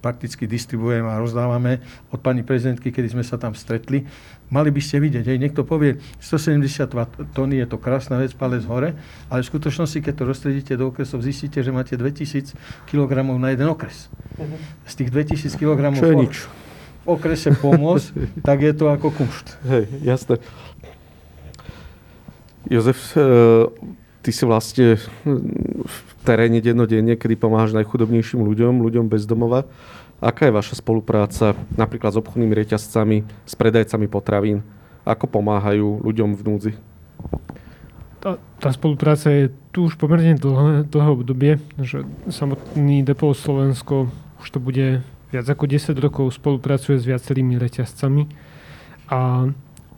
prakticky distribuujeme a rozdávame od pani prezidentky, kedy sme sa tam stretli. Mali by ste vidieť, hej, niekto povie 172 tony, je to krásna vec, palec hore, ale v skutočnosti, keď to rozstredíte do okresov, zistíte, že máte 2000 kg na jeden okres. Uh-huh. Z tých 2000 kg Čo je nič. v okrese pomôcť, tak je to ako kumšt. Hej, jasné. Jozef, e, ty si vlastne v teréne dennodenne, kedy pomáhaš najchudobnejším ľuďom, ľuďom bez domova. Aká je vaša spolupráca napríklad s obchodnými reťazcami, s predajcami potravín? Ako pomáhajú ľuďom v núdzi? Tá, tá spolupráca je tu už pomerne dlhé, dlhé obdobie, že samotný Depol Slovensko už to bude viac ako 10 rokov spolupracuje s viacerými reťazcami a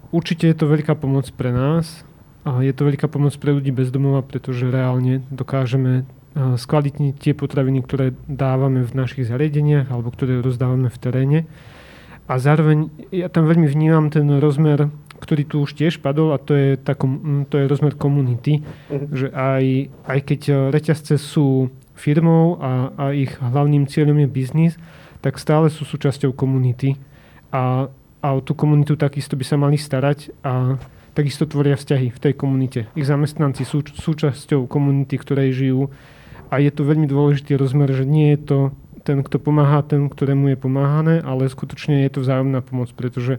určite je to veľká pomoc pre nás a je to veľká pomoc pre ľudí bez domova, pretože reálne dokážeme skvalitniť tie potraviny, ktoré dávame v našich zariadeniach alebo ktoré rozdávame v teréne. A zároveň ja tam veľmi vnímam ten rozmer, ktorý tu už tiež padol a to je, tá, to je rozmer komunity, uh-huh. že aj, aj keď reťazce sú firmou a, a ich hlavným cieľom je biznis, tak stále sú súčasťou komunity a, a o tú komunitu takisto by sa mali starať a takisto tvoria vzťahy v tej komunite. Ich zamestnanci sú súčasťou komunity, ktorej žijú a je to veľmi dôležitý rozmer, že nie je to ten, kto pomáha, ten, ktorému je pomáhané, ale skutočne je to vzájomná pomoc, pretože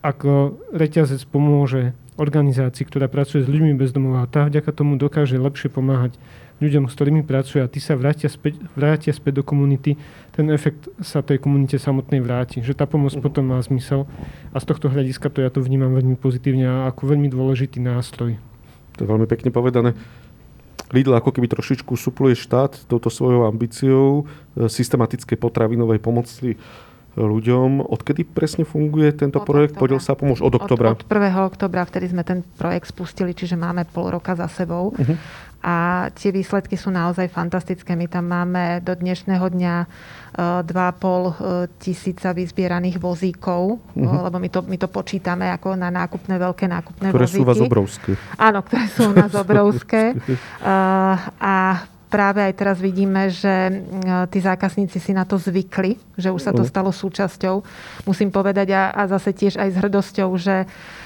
ak reťazec pomôže organizácii, ktorá pracuje s ľuďmi bez domova, tá vďaka tomu dokáže lepšie pomáhať ľuďom, s ktorými pracuje a tí sa vrátia späť, vrátia späť do komunity, ten efekt sa tej komunite samotnej vráti. Že tá pomoc uh-huh. potom má zmysel a z tohto hľadiska to ja to vnímam veľmi pozitívne a ako veľmi dôležitý nástroj. To je veľmi pekne povedané. Lidl ako keby trošičku supluje štát touto svojou ambíciou e, systematickej potravinovej pomoci ľuďom. Odkedy presne funguje tento od projekt? Podiel sa pomôž od oktobra. Od, od 1. oktobra, vtedy sme ten projekt spustili, čiže máme pol roka za sebou. Uh-huh a tie výsledky sú naozaj fantastické. My tam máme do dnešného dňa 2,5 e, e, tisíca vyzbieraných vozíkov, uh-huh. lebo my to, my to počítame ako na nákupné, veľké nákupné ktoré vozíky. Ktoré sú vás obrovské. Áno, ktoré sú u nás obrovské. a práve aj teraz vidíme, že tí zákazníci si na to zvykli, že už sa to mhm. stalo súčasťou. Musím povedať a, a zase tiež aj s hrdosťou, že Eh,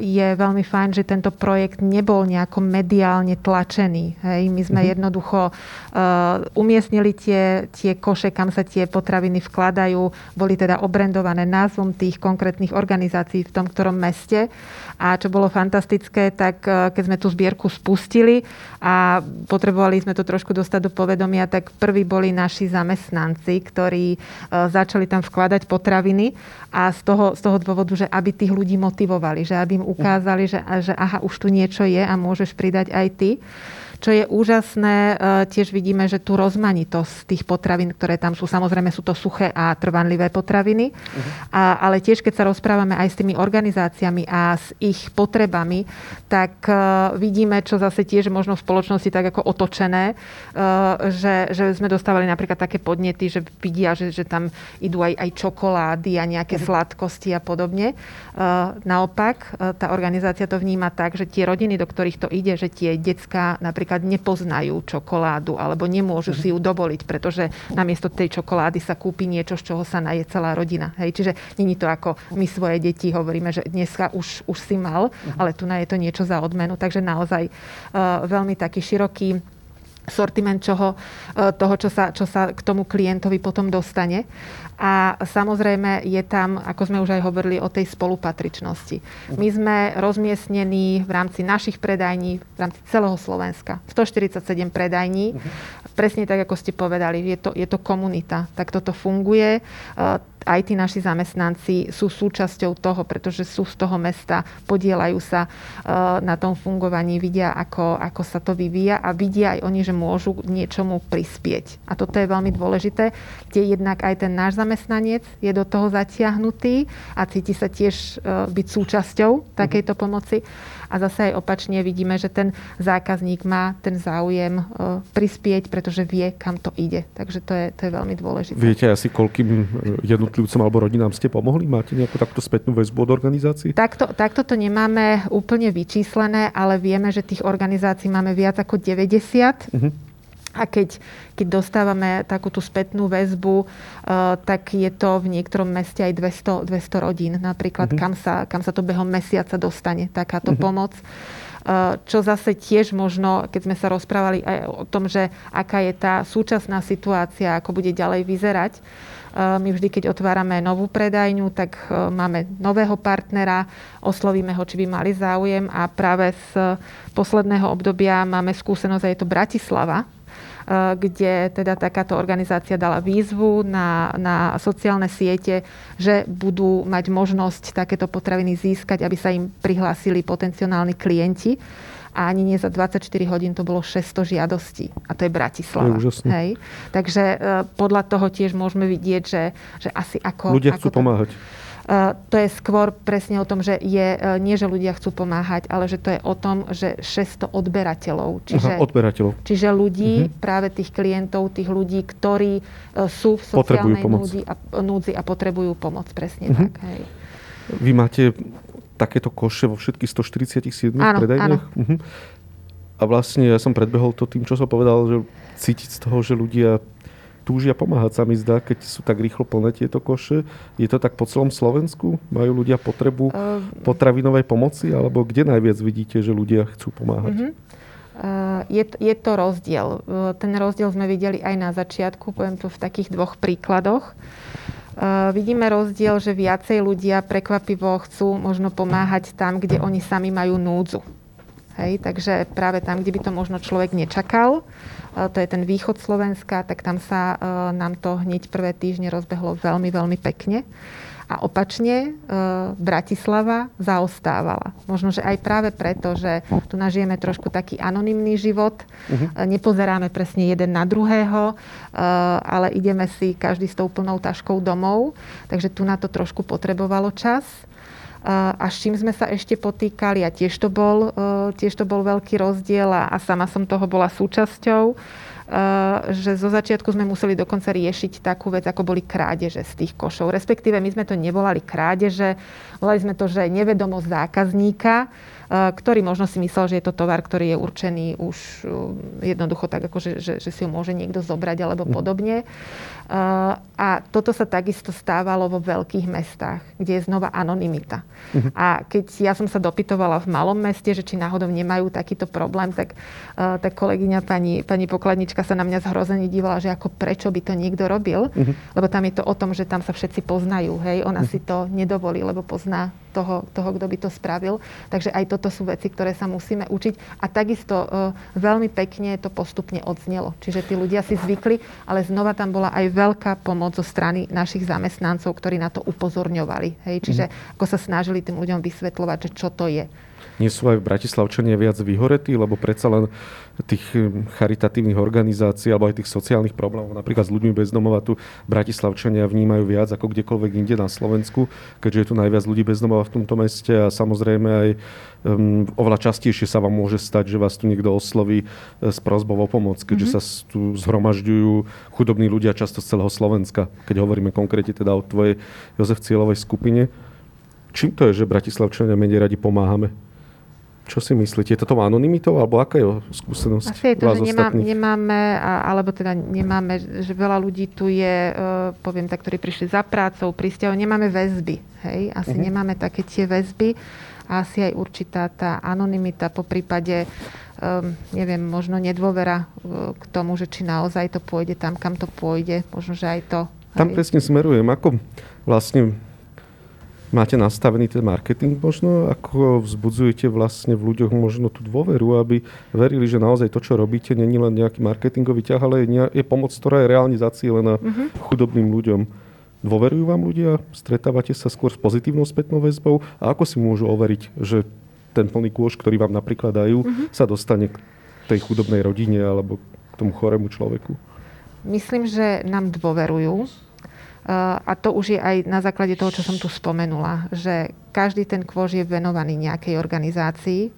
je veľmi fajn, že tento projekt nebol nejako mediálne tlačený. Hej. My sme mm-hmm. jednoducho uh, umiestnili tie, tie koše, kam sa tie potraviny vkladajú, boli teda obrendované názvom tých konkrétnych organizácií v tom ktorom meste. A čo bolo fantastické, tak uh, keď sme tú zbierku spustili a potrebovali sme to trošku dostať do povedomia, tak prví boli naši zamestnanci, ktorí uh, začali tam vkladať potraviny a z toho, z toho dôvodu, že aby tých ľudí motivovali že aby im ukázali, že, že aha, už tu niečo je a môžeš pridať aj ty. Čo je úžasné, e, tiež vidíme, že tu rozmanitosť tých potravín, ktoré tam sú, samozrejme sú to suché a trvanlivé potraviny, uh-huh. a, ale tiež keď sa rozprávame aj s tými organizáciami a s ich potrebami, tak uh, vidíme, čo zase tiež možno v spoločnosti tak ako otočené, uh, že, že sme dostávali napríklad také podnety, že vidia, že, že tam idú aj, aj čokolády a nejaké uh-huh. sladkosti a podobne. Naopak, tá organizácia to vníma tak, že tie rodiny, do ktorých to ide, že tie detská napríklad napríklad nepoznajú čokoládu alebo nemôžu si ju dovoliť, pretože namiesto tej čokolády sa kúpi niečo, z čoho sa naje celá rodina. Hej? Čiže není to ako my svoje deti hovoríme, že dneska už, už si mal, ale tu je to niečo za odmenu. Takže naozaj uh, veľmi taký široký sortiment čoho, e, toho, čo sa, čo sa k tomu klientovi potom dostane. A samozrejme je tam, ako sme už aj hovorili, o tej spolupatričnosti. My sme rozmiestnení v rámci našich predajní, v rámci celého Slovenska. 147 predajní. Presne tak, ako ste povedali, je to, je to komunita. Tak toto funguje. E, aj tí naši zamestnanci sú súčasťou toho, pretože sú z toho mesta, podielajú sa e, na tom fungovaní, vidia, ako, ako sa to vyvíja a vidia aj oni, že môžu niečomu prispieť. A toto je veľmi dôležité, kde jednak aj ten náš zamestnanec je do toho zatiahnutý a cíti sa tiež e, byť súčasťou takejto pomoci. A zase aj opačne vidíme, že ten zákazník má ten záujem e, prispieť, pretože vie, kam to ide. Takže to je, to je veľmi dôležité. Viete asi, koľkým jednotlivcom alebo rodinám ste pomohli? Máte nejakú takto spätnú väzbu od organizácií? Takto, takto to nemáme úplne vyčíslené, ale vieme, že tých organizácií máme viac ako 90. Uh-huh. A keď, keď dostávame takúto spätnú väzbu, uh, tak je to v niektorom meste aj 200, 200 rodín. Napríklad, uh-huh. kam, sa, kam sa to behom mesiaca dostane takáto uh-huh. pomoc. Uh, čo zase tiež možno, keď sme sa rozprávali aj o tom, že aká je tá súčasná situácia, ako bude ďalej vyzerať, uh, my vždy, keď otvárame novú predajňu, tak máme nového partnera, oslovíme ho, či by mali záujem a práve z posledného obdobia máme skúsenosť, a je to Bratislava, Eh, kde teda takáto organizácia dala výzvu na, na sociálne siete, že budú mať možnosť takéto potraviny získať, aby sa im prihlásili potenciálni klienti. a ani nie za 24 hodín to bolo 600 žiadostí. A to je Bratislava. Je Hej? Takže uh, podľa toho tiež môžeme vidieť, že, že asi ako... Ľudia ako chcú to... pomáhať. To je skôr presne o tom, že je, uh, nie že ľudia chcú pomáhať, ale že to je o tom, že 600 odberateľov. Čiže, Aha, odberateľov. Čiže ľudí, uh-huh. práve tých klientov, tých ľudí, ktorí uh, sú v sociálnej núdzi a, núdzi a potrebujú pomoc. Presne uh-huh. tak. Hej. Vy máte takéto koše vo všetkých 147 áno, predajniach? Áno. Uh-huh. A vlastne ja som predbehol to tým, čo som povedal, že cítiť z toho, že ľudia túžia pomáhať, sa mi zdá, keď sú tak rýchlo plné tieto koše. Je to tak po celom Slovensku? Majú ľudia potrebu uh, potravinovej pomoci? Alebo kde najviac vidíte, že ľudia chcú pomáhať? Uh-huh. Uh, je, je to rozdiel. Uh, ten rozdiel sme videli aj na začiatku, poviem to v takých dvoch príkladoch. Vidíme rozdiel, že viacej ľudia prekvapivo chcú možno pomáhať tam, kde oni sami majú núdzu. Hej, takže práve tam, kde by to možno človek nečakal, to je ten východ Slovenska, tak tam sa e, nám to hneď prvé týždne rozbehlo veľmi, veľmi pekne. A opačne e, Bratislava zaostávala. Možno, že aj práve preto, že tu nažijeme trošku taký anonymný život, uh-huh. nepozeráme presne jeden na druhého, ale ideme si každý s tou plnou taškou domov, takže tu na to trošku potrebovalo čas a s čím sme sa ešte potýkali a tiež to bol, e, tiež to bol veľký rozdiel a, a sama som toho bola súčasťou, e, že zo začiatku sme museli dokonca riešiť takú vec, ako boli krádeže z tých košov. Respektíve my sme to nevolali krádeže, volali sme to, že nevedomosť zákazníka, ktorý možno si myslel, že je to tovar, ktorý je určený už jednoducho tak, ako že, že, že si ho môže niekto zobrať alebo podobne. A toto sa takisto stávalo vo veľkých mestách, kde je znova anonimita. Uh-huh. A keď ja som sa dopytovala v malom meste, že či náhodou nemajú takýto problém, tak, uh, tak kolegyňa pani, pani pokladnička sa na mňa zhrozene dívala, že ako prečo by to niekto robil, uh-huh. lebo tam je to o tom, že tam sa všetci poznajú. Hej? Ona uh-huh. si to nedovolí, lebo pozná toho, toho, kto by to spravil. Takže aj toto sú veci, ktoré sa musíme učiť. A takisto uh, veľmi pekne to postupne odznelo. Čiže tí ľudia si zvykli, ale znova tam bola aj veľká pomoc zo strany našich zamestnancov, ktorí na to upozorňovali. Hej? Čiže mm. ako sa snažili tým ľuďom vysvetľovať, že čo to je nie sú aj v Bratislavčania viac vyhoretí, lebo predsa len tých hm, charitatívnych organizácií alebo aj tých sociálnych problémov, napríklad s ľuďmi bez domova, tu Bratislavčania vnímajú viac ako kdekoľvek inde na Slovensku, keďže je tu najviac ľudí bez domova v tomto meste a samozrejme aj um, oveľa častejšie sa vám môže stať, že vás tu niekto osloví e, s prozbou o pomoc, keďže mm-hmm. sa tu zhromažďujú chudobní ľudia často z celého Slovenska, keď hovoríme konkrétne teda o tvojej Jozef Cieľovej skupine. Čím to je, že Bratislavčania menej radi pomáhame? Čo si myslíte? Je to anonymitou, alebo aká je skúsenosť Asi je to, že nemá, nemáme, alebo teda nemáme, že veľa ľudí tu je, uh, poviem tak, ktorí prišli za prácou, prísťahov, nemáme väzby. Hej? Asi uh-huh. nemáme také tie väzby. A asi aj určitá tá anonimita, po prípade, um, neviem, možno nedôvera uh, k tomu, že či naozaj to pôjde tam, kam to pôjde. Možno, že aj to. Tam hej. presne smerujem. Ako vlastne máte nastavený ten marketing možno? Ako vzbudzujete vlastne v ľuďoch možno tú dôveru, aby verili, že naozaj to, čo robíte, není len nejaký marketingový ťah, ale je, je pomoc, ktorá je reálne zacielená uh-huh. chudobným ľuďom. Dôverujú vám ľudia? Stretávate sa skôr s pozitívnou spätnou väzbou? A ako si môžu overiť, že ten plný kôš, ktorý vám napríklad dajú, uh-huh. sa dostane k tej chudobnej rodine alebo k tomu chorému človeku? Myslím, že nám dôverujú a to už je aj na základe toho, čo som tu spomenula, že každý ten kôž je venovaný nejakej organizácii.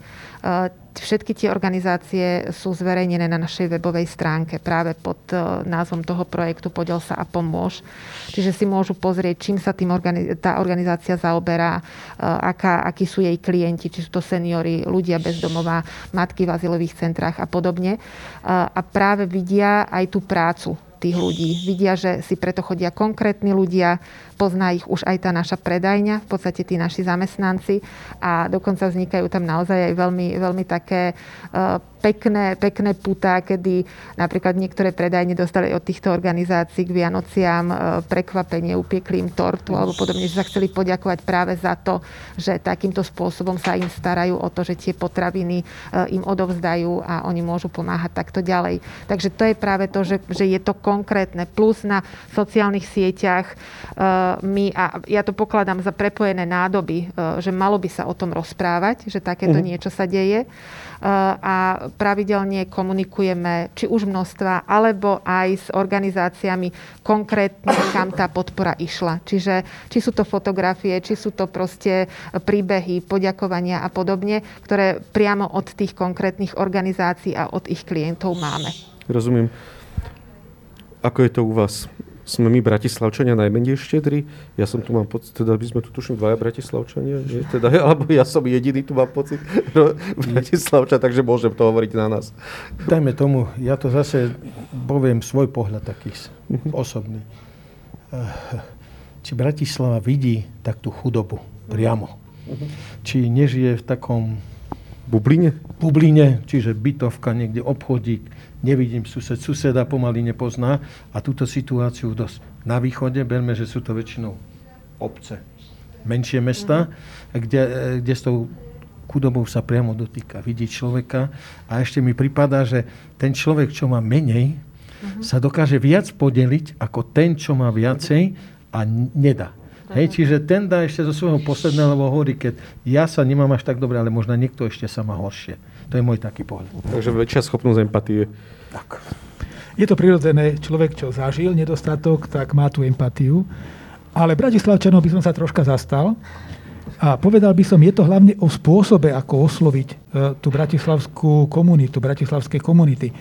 Všetky tie organizácie sú zverejnené na našej webovej stránke práve pod názvom toho projektu Podel sa a pomôž. Čiže si môžu pozrieť, čím sa tým organiz- tá organizácia zaoberá, aká, akí sú jej klienti, či sú to seniory, ľudia bezdomová, matky v azylových centrách a podobne. A práve vidia aj tú prácu tých ľudí. Vidia, že si preto chodia konkrétni ľudia, pozná ich už aj tá naša predajňa, v podstate tí naši zamestnanci a dokonca vznikajú tam naozaj aj veľmi, veľmi také uh, pekné, pekné putá, kedy napríklad niektoré predajne dostali od týchto organizácií k Vianociam e, prekvapenie, upiekli im tortu alebo podobne, že sa chceli poďakovať práve za to, že takýmto spôsobom sa im starajú o to, že tie potraviny im odovzdajú a oni môžu pomáhať takto ďalej. Takže to je práve to, že, že je to konkrétne. Plus na sociálnych sieťach my, a ja to pokladám za prepojené nádoby, že malo by sa o tom rozprávať, že takéto uh-huh. niečo sa deje a pravidelne komunikujeme či už množstva, alebo aj s organizáciami konkrétne, kam tá podpora išla. Čiže či sú to fotografie, či sú to proste príbehy, poďakovania a podobne, ktoré priamo od tých konkrétnych organizácií a od ich klientov máme. Rozumiem. Ako je to u vás? Sme my Bratislavčania najmenej štedri. Ja som tu mám pocit, teda by sme tu tuším dvaja Bratislavčania, nie? Teda, alebo ja som jediný tu mám pocit Bratislavča, takže môžem to hovoriť na nás. Dajme tomu, ja to zase poviem svoj pohľad taký uh-huh. osobný. Či Bratislava vidí tak tú chudobu priamo. Uh-huh. Či nežije v takom Bubline? Bubline, čiže bytovka, niekde obchodík, nevidím sused, suseda pomaly nepozná a túto situáciu dosť. Na východe berme, že sú to väčšinou obce, menšie mesta, mm-hmm. kde, kde s tou chudobou sa priamo dotýka. Vidí človeka a ešte mi pripadá, že ten človek, čo má menej, mm-hmm. sa dokáže viac podeliť ako ten, čo má viacej a nedá. Hej, čiže ten dá ešte zo svojho posledného, lebo hovorí, keď ja sa nemám až tak dobre, ale možno niekto ešte sa má horšie. To je môj taký pohľad. Takže väčšia schopnosť empatie. Tak. Je to prirodzené, človek, čo zažil nedostatok, tak má tú empatiu. Ale Bratislavčanov by som sa troška zastal. A povedal by som, je to hlavne o spôsobe, ako osloviť e, tú bratislavskú komunitu, bratislavské komunity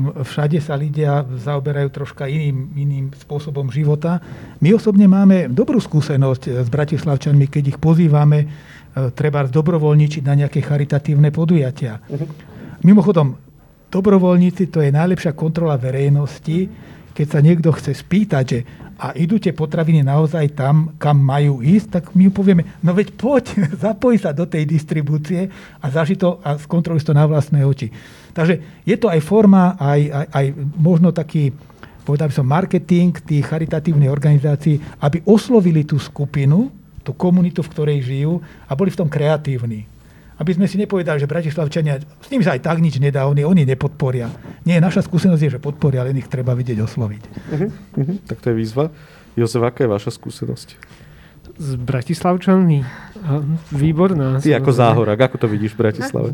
všade sa ľudia zaoberajú troška iným, iným spôsobom života. My osobne máme dobrú skúsenosť s Bratislavčanmi, keď ich pozývame e, treba dobrovoľničiť na nejaké charitatívne podujatia. Uh-huh. Mimochodom, dobrovoľníci to je najlepšia kontrola verejnosti, keď sa niekto chce spýtať, že a idú tie potraviny naozaj tam, kam majú ísť, tak my povieme, no veď poď, zapoj sa do tej distribúcie a zaži to a skontroluj to na vlastné oči. Takže je to aj forma, aj, aj, aj možno taký, povedal by som, marketing tých charitatívnych organizácií, aby oslovili tú skupinu, tú komunitu, v ktorej žijú a boli v tom kreatívni aby sme si nepovedali, že Bratislavčania, s nimi sa aj tak nič nedá, oni, oni nepodporia. Nie, naša skúsenosť je, že podporia, ale ich treba vidieť osloviť. Uh-huh, uh-huh. Tak to je výzva. Jozef, aká je vaša skúsenosť? S Bratislavčanmi? Výborná. Ty ako záhorak, ako to vidíš v Bratislave?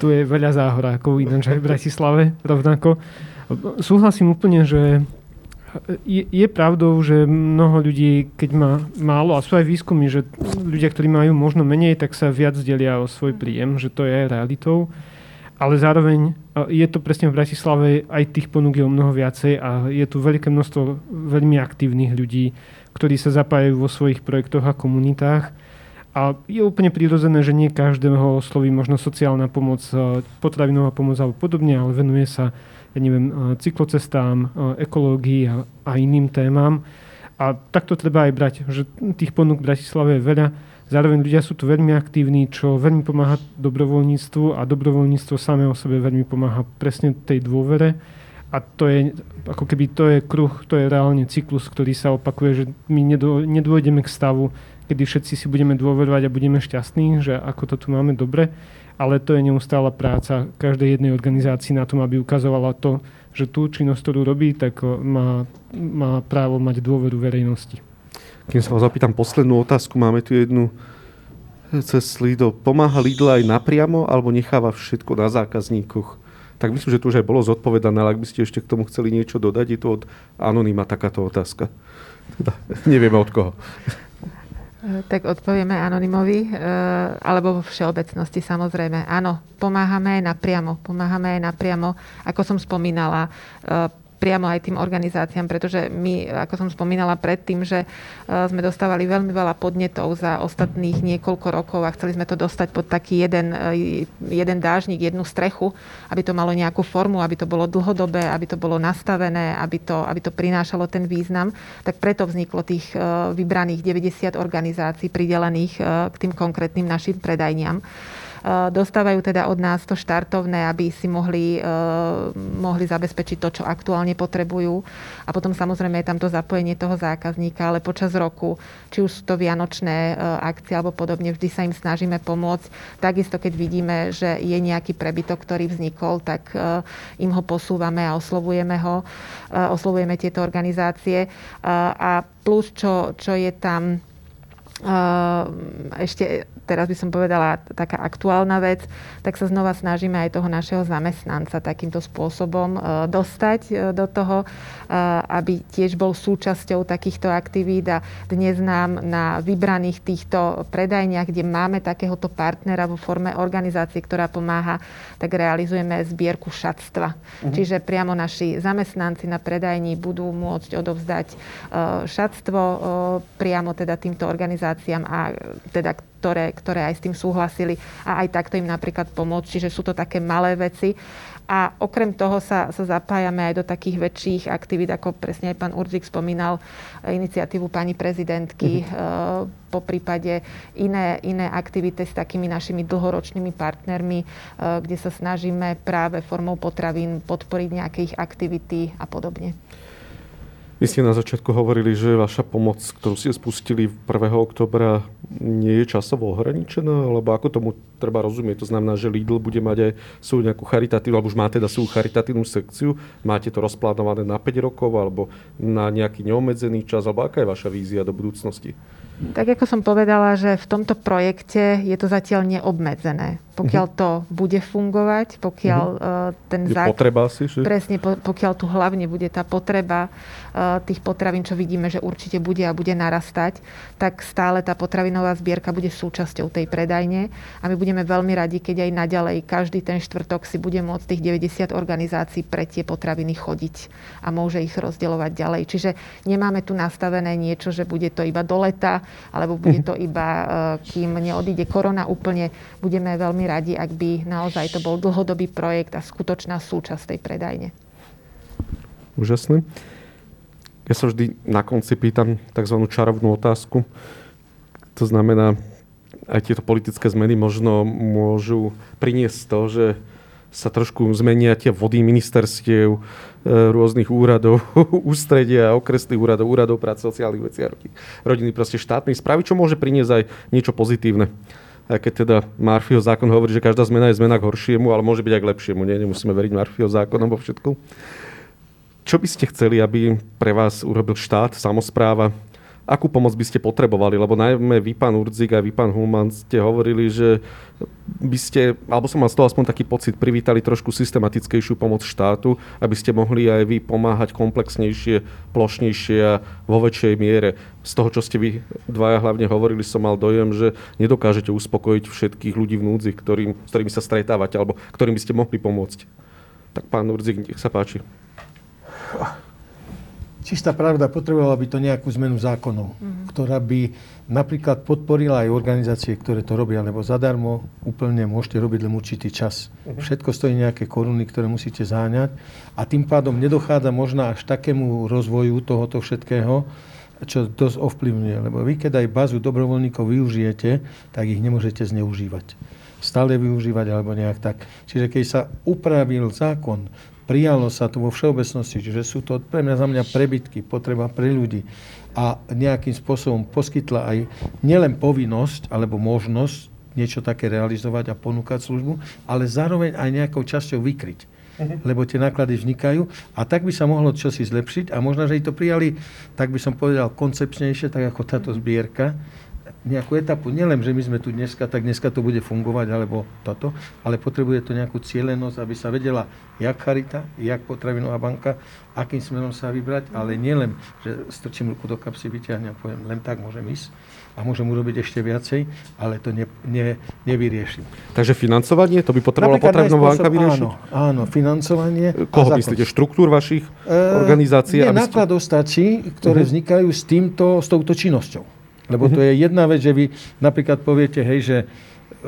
tu je veľa záhorákov, ináč aj v Bratislave rovnako. Súhlasím úplne, že je, je pravdou, že mnoho ľudí, keď má málo, a sú aj výskumy, že ľudia, ktorí majú možno menej, tak sa viac delia o svoj príjem, že to je realitou. Ale zároveň je to presne v Bratislave, aj tých ponúk je o mnoho viacej a je tu veľké množstvo veľmi aktívnych ľudí, ktorí sa zapájajú vo svojich projektoch a komunitách. A je úplne prirodzené, že nie každého osloví možno sociálna pomoc, potravinová pomoc alebo podobne, ale venuje sa ja neviem, cyklocestám, ekológii a, a iným témam. A takto treba aj brať, že tých ponúk v Bratislave je veľa. Zároveň ľudia sú tu veľmi aktívni, čo veľmi pomáha dobrovoľníctvu a dobrovoľníctvo samé o sebe veľmi pomáha presne tej dôvere. A to je, ako keby to je kruh, to je reálne cyklus, ktorý sa opakuje, že my nedôjdeme k stavu, kedy všetci si budeme dôverovať a budeme šťastní, že ako to tu máme dobre, ale to je neustála práca každej jednej organizácii na tom, aby ukazovala to, že tú činnosť, ktorú robí, tak má, má právo mať dôveru verejnosti. Kým sa vás opýtam poslednú otázku, máme tu jednu cez Lidl. Pomáha Lidl aj napriamo, alebo necháva všetko na zákazníkoch? Tak myslím, že tu už aj bolo zodpovedané, ale ak by ste ešte k tomu chceli niečo dodať, je to od Anonyma takáto otázka. Teda, nevieme od koho. Tak odpovieme anonymovi, eh, alebo vo všeobecnosti samozrejme. Áno, pomáhame aj napriamo. Pomáhame aj napriamo, ako som spomínala, eh, priamo aj tým organizáciám, pretože my, ako som spomínala predtým, že e, sme dostávali veľmi veľa podnetov za ostatných niekoľko rokov a chceli sme to dostať pod taký jeden, e, jeden dážnik, jednu strechu, aby to malo nejakú formu, aby to bolo dlhodobé, aby to bolo nastavené, aby to, aby to prinášalo ten význam. Tak preto vzniklo tých e, vybraných 90 organizácií pridelených k tým konkrétnym našim predajniam. Dostávajú teda od nás to štartovné, aby si mohli, mohli zabezpečiť to, čo aktuálne potrebujú. A potom samozrejme je tam to zapojenie toho zákazníka, ale počas roku, či už sú to vianočné akcie alebo podobne, vždy sa im snažíme pomôcť. Takisto, keď vidíme, že je nejaký prebytok, ktorý vznikol, tak im ho posúvame a oslovujeme ho, oslovujeme tieto organizácie. A plus, čo, čo je tam ešte teraz by som povedala taká aktuálna vec, tak sa znova snažíme aj toho našeho zamestnanca takýmto spôsobom dostať e, do toho, aby tiež bol súčasťou takýchto aktivít a dnes nám na vybraných týchto predajniach, kde máme takéhoto partnera vo forme organizácie, ktorá pomáha, tak realizujeme zbierku šatstva. Uh-huh. Čiže priamo naši zamestnanci na predajni budú môcť odovzdať e, šatstvo e, priamo teda týmto organizáciám organizáciám a teda ktoré, ktoré aj s tým súhlasili a aj takto im napríklad pomôcť. Čiže sú to také malé veci. A okrem toho sa, sa zapájame aj do takých väčších aktivít, ako presne aj pán Urzik spomínal, iniciatívu pani prezidentky, mm-hmm. e, po prípade iné, iné aktivity s takými našimi dlhoročnými partnermi, e, kde sa snažíme práve formou potravín podporiť nejaké ich aktivity a podobne. Vy ste na začiatku hovorili, že vaša pomoc, ktorú ste spustili 1. oktobra, nie je časovo ohraničená, alebo ako tomu treba rozumieť? To znamená, že Lidl bude mať aj svoju nejakú charitatívnu, alebo už má teda svoju charitatívnu sekciu. Máte to rozplánované na 5 rokov, alebo na nejaký neobmedzený čas, alebo aká je vaša vízia do budúcnosti? Tak ako som povedala, že v tomto projekte je to zatiaľ neobmedzené. Pokiaľ uh-huh. to bude fungovať, pokiaľ uh-huh. ten základ... potreba si, že? Presne, pokiaľ tu hlavne bude tá potreba uh, tých potravín, čo vidíme, že určite bude a bude narastať, tak stále tá potravinová zbierka bude súčasťou tej predajne a my budeme veľmi radi, keď aj naďalej každý ten štvrtok si bude môcť tých 90 organizácií pre tie potraviny chodiť a môže ich rozdeľovať ďalej. Čiže nemáme tu nastavené niečo, že bude to iba do leta, alebo bude to iba, uh, kým neodíde korona úplne. Budeme veľmi radi, ak by naozaj to bol dlhodobý projekt a skutočná súčasť tej predajne. Úžasné. Ja sa vždy na konci pýtam tzv. čarovnú otázku. To znamená, aj tieto politické zmeny možno môžu priniesť to, že sa trošku zmenia tie vody ministerstiev, e, rôznych úradov, ústredia, okresných úradov, úradov práce, sociálnych vecí a rodiny, proste štátnej správy, čo môže priniesť aj niečo pozitívne aj keď teda Marfieho zákon hovorí, že každá zmena je zmena k horšiemu, ale môže byť aj k lepšiemu. Nie? Nemusíme veriť Marfieho zákonom vo všetku. Čo by ste chceli, aby pre vás urobil štát, samozpráva? Akú pomoc by ste potrebovali? Lebo najmä vy, pán Urzik a vy, pán Hulman, ste hovorili, že by ste, alebo som mal z toho aspoň taký pocit, privítali trošku systematickejšiu pomoc štátu, aby ste mohli aj vy pomáhať komplexnejšie, plošnejšie a vo väčšej miere. Z toho, čo ste vy dvaja hlavne hovorili, som mal dojem, že nedokážete uspokojiť všetkých ľudí v núdzi, ktorým, s ktorými sa stretávate, alebo ktorým by ste mohli pomôcť. Tak pán Urzik, nech sa páči. Čistá pravda, potrebovala by to nejakú zmenu zákonov, mm-hmm. ktorá by napríklad podporila aj organizácie, ktoré to robia, lebo zadarmo úplne môžete robiť len určitý čas. Mm-hmm. Všetko stojí nejaké koruny, ktoré musíte záňať a tým pádom nedochádza možno až takému rozvoju tohoto všetkého, čo dosť ovplyvňuje. Lebo vy, keď aj bazu dobrovoľníkov využijete, tak ich nemôžete zneužívať. Stále využívať alebo nejak tak. Čiže keď sa upravil zákon prijalo sa to vo všeobecnosti, že sú to pre mňa za mňa prebytky, potreba pre ľudí a nejakým spôsobom poskytla aj nielen povinnosť alebo možnosť niečo také realizovať a ponúkať službu, ale zároveň aj nejakou časťou vykryť. Uh-huh. Lebo tie náklady vznikajú a tak by sa mohlo čosi zlepšiť a možno, že i to prijali, tak by som povedal, koncepčnejšie, tak ako táto zbierka, nejakú etapu. Nielen, že my sme tu dneska, tak dneska to bude fungovať, alebo toto, ale potrebuje to nejakú cieľenosť, aby sa vedela, jak Charita, jak Potravinová banka, akým smerom sa vybrať, ale nielen, že strčím ruku do kapsy, vyťahnem poviem, len tak môžem ísť a môžem urobiť ešte viacej, ale to ne, ne, nevyriešim. Takže financovanie, to by potrebovala Potravinová banka vyriešiť? Áno, áno, financovanie. Koho myslíte, štruktúr vašich e, organizácií? Nie, nákladov ste... stačí, ktoré uh-huh. vznikajú s, týmto, s touto činnosťou. Lebo to je jedna vec, že vy napríklad poviete, hej, že 4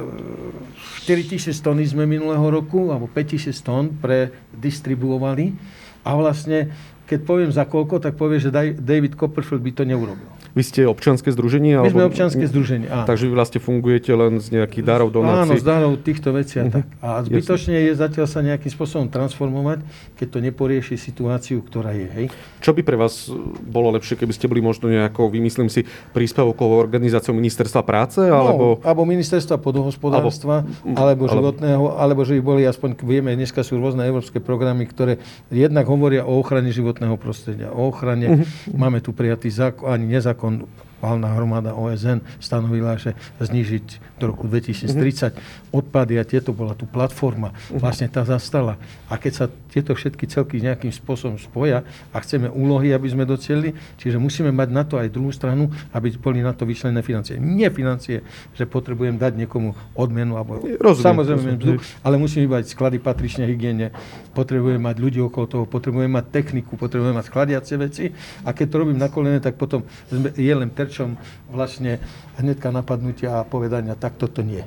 e, tony sme minulého roku, alebo 5 tisíc tón predistribuovali a vlastne keď poviem za koľko, tak povie, že David Copperfield by to neurobil. Vy ste občianske združenie? My sme občianske združenie, áno. Takže vy vlastne fungujete len z nejakých darov, donácií? Áno, z darov týchto vecí a tak. A zbytočne je zatiaľ sa nejakým spôsobom transformovať, keď to neporieši situáciu, ktorá je. Hej? Čo by pre vás bolo lepšie, keby ste boli možno nejakou, vymyslím si, príspevkovou organizáciou ministerstva práce? No, alebo, no, alebo ministerstva podohospodárstva, alebo, alebo životného, alebo že by boli aspoň, vieme, dneska sú rôzne európske programy, ktoré jednak hovoria o ochrane životného prostredia, o ochrane, uh-huh. máme tu prijatý zákon, ani nezákon valná hromada OSN stanovila, že znižiť do roku 2030 odpady a tieto bola tu platforma. Vlastne tá zastala. A keď sa tieto všetky celky nejakým spôsobom spoja a chceme úlohy, aby sme docelili, čiže musíme mať na to aj druhú stranu, aby boli na to vyčlené financie. Nie financie, že potrebujem dať niekomu odmenu, alebo Rozumiem, samozrejme mzdu, ale musíme mať sklady patrične hygiene, potrebujeme mať ľudí okolo toho, potrebujeme mať techniku, potrebujeme mať skladiace veci. A keď to robím na kolene, tak potom je len ter terčom vlastne hnedka napadnutia a povedania, tak toto nie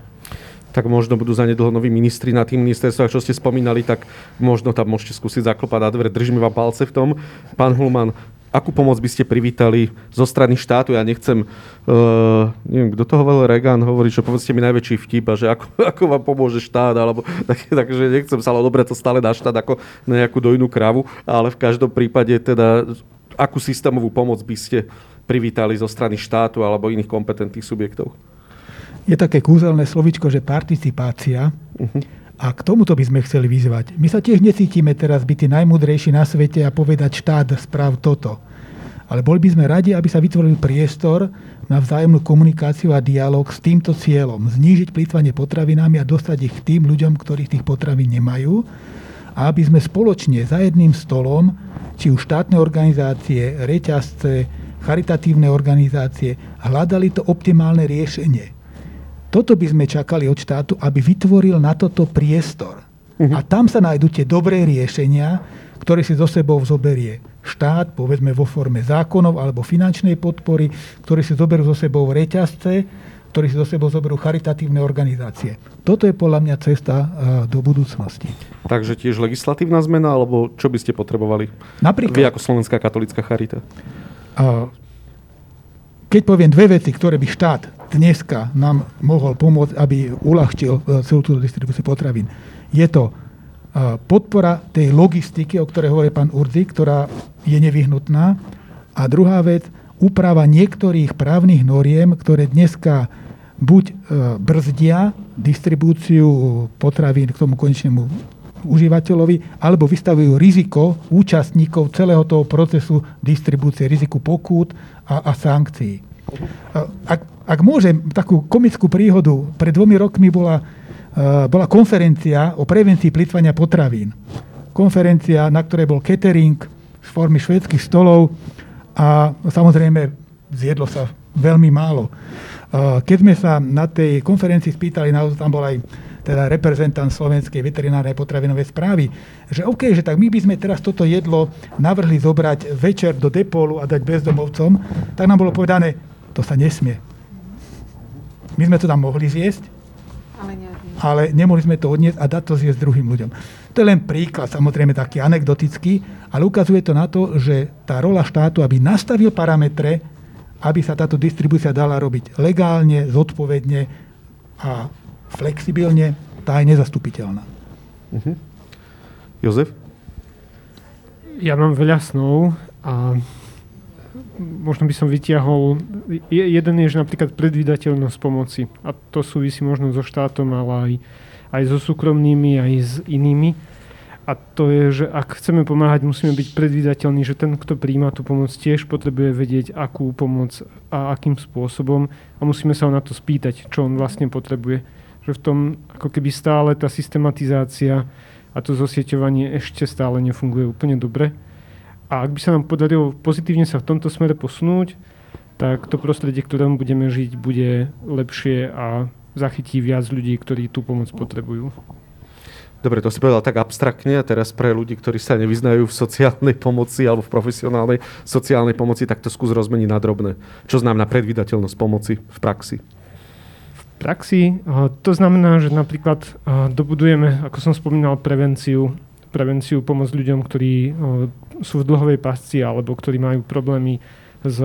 tak možno budú zanedlho noví ministri na tým ministerstvách, čo ste spomínali, tak možno tam môžete skúsiť zaklopať na dvere. Držíme vám palce v tom. Pán Hulman, akú pomoc by ste privítali zo strany štátu? Ja nechcem, uh, neviem, kto to hovoril, Reagan hovorí, že povedzte mi najväčší vtip a že ako, ako vám pomôže štát, alebo tak, nechcem sa, ale dobre to stále dá štát ako na nejakú dojnú kravu, ale v každom prípade teda akú systémovú pomoc by ste privítali zo strany štátu alebo iných kompetentných subjektov? Je také kúzelné slovičko, že participácia. Uh-huh. A k tomuto by sme chceli vyzvať. My sa tiež necítime teraz byť tí najmudrejší na svete a povedať štát správ toto. Ale boli by sme radi, aby sa vytvoril priestor na vzájomnú komunikáciu a dialog s týmto cieľom. Znížiť plýtvanie potravinami a dostať ich k tým ľuďom, ktorí tých potravín nemajú. A aby sme spoločne za jedným stolom, či už štátne organizácie, reťazce, charitatívne organizácie hľadali to optimálne riešenie. Toto by sme čakali od štátu, aby vytvoril na toto priestor. Uh-huh. A tam sa nájdú tie dobré riešenia, ktoré si zo sebou zoberie štát, povedzme vo forme zákonov alebo finančnej podpory, ktoré si zoberú zo sebou reťazce, ktorí si zo sebou zoberú charitatívne organizácie. Toto je podľa mňa cesta e, do budúcnosti. Takže tiež legislatívna zmena, alebo čo by ste potrebovali? Napríklad, Vy ako Slovenská katolická charita. Keď poviem dve veci, ktoré by štát dneska nám mohol pomôcť, aby uľahčil e, celú túto distribúciu potravín, je to e, podpora tej logistiky, o ktorej hovorí pán Urzi, ktorá je nevyhnutná. A druhá vec, úprava niektorých právnych noriem, ktoré dneska buď e, brzdia distribúciu potravín k tomu konečnému užívateľovi, alebo vystavujú riziko účastníkov celého toho procesu distribúcie, riziku pokút a, a sankcií. Ak, ak môžem, takú komickú príhodu, pred dvomi rokmi bola, bola konferencia o prevencii plitvania potravín. Konferencia, na ktorej bol catering z formy švedských stolov a samozrejme zjedlo sa veľmi málo. Keď sme sa na tej konferencii spýtali, naozaj tam bol aj teda reprezentant Slovenskej veterinárnej potravinovej správy, že OK, že tak my by sme teraz toto jedlo navrhli zobrať večer do depolu a dať bezdomovcom, tak nám bolo povedané, to sa nesmie. My sme to tam mohli zjesť, ale, ale nemohli sme to odniesť a dať to zjesť druhým ľuďom. To je len príklad, samozrejme taký anekdotický, ale ukazuje to na to, že tá rola štátu, aby nastavil parametre, aby sa táto distribúcia dala robiť legálne, zodpovedne a flexibilne, tá je nezastupiteľná. Uh-huh. Jozef? Ja mám veľa snov a možno by som vytiahol... Jeden je, že napríklad predvydateľnosť pomoci. A to súvisí možno so štátom, ale aj, aj so súkromnými, aj s inými. A to je, že ak chceme pomáhať, musíme byť predvydateľní, že ten, kto príjma tú pomoc, tiež potrebuje vedieť, akú pomoc a akým spôsobom. A musíme sa ho na to spýtať, čo on vlastne potrebuje že v tom ako keby stále tá systematizácia a to zosieťovanie ešte stále nefunguje úplne dobre. A ak by sa nám podarilo pozitívne sa v tomto smere posunúť, tak to prostredie, ktorom budeme žiť, bude lepšie a zachytí viac ľudí, ktorí tú pomoc potrebujú. Dobre, to si povedal tak abstraktne a teraz pre ľudí, ktorí sa nevyznajú v sociálnej pomoci alebo v profesionálnej sociálnej pomoci, tak to skús rozmeniť na drobné. Čo znamená predvydateľnosť pomoci v praxi? Praxi. To znamená, že napríklad dobudujeme, ako som spomínal, prevenciu, prevenciu pomoc ľuďom, ktorí sú v dlhovej pasci alebo ktorí majú problémy s,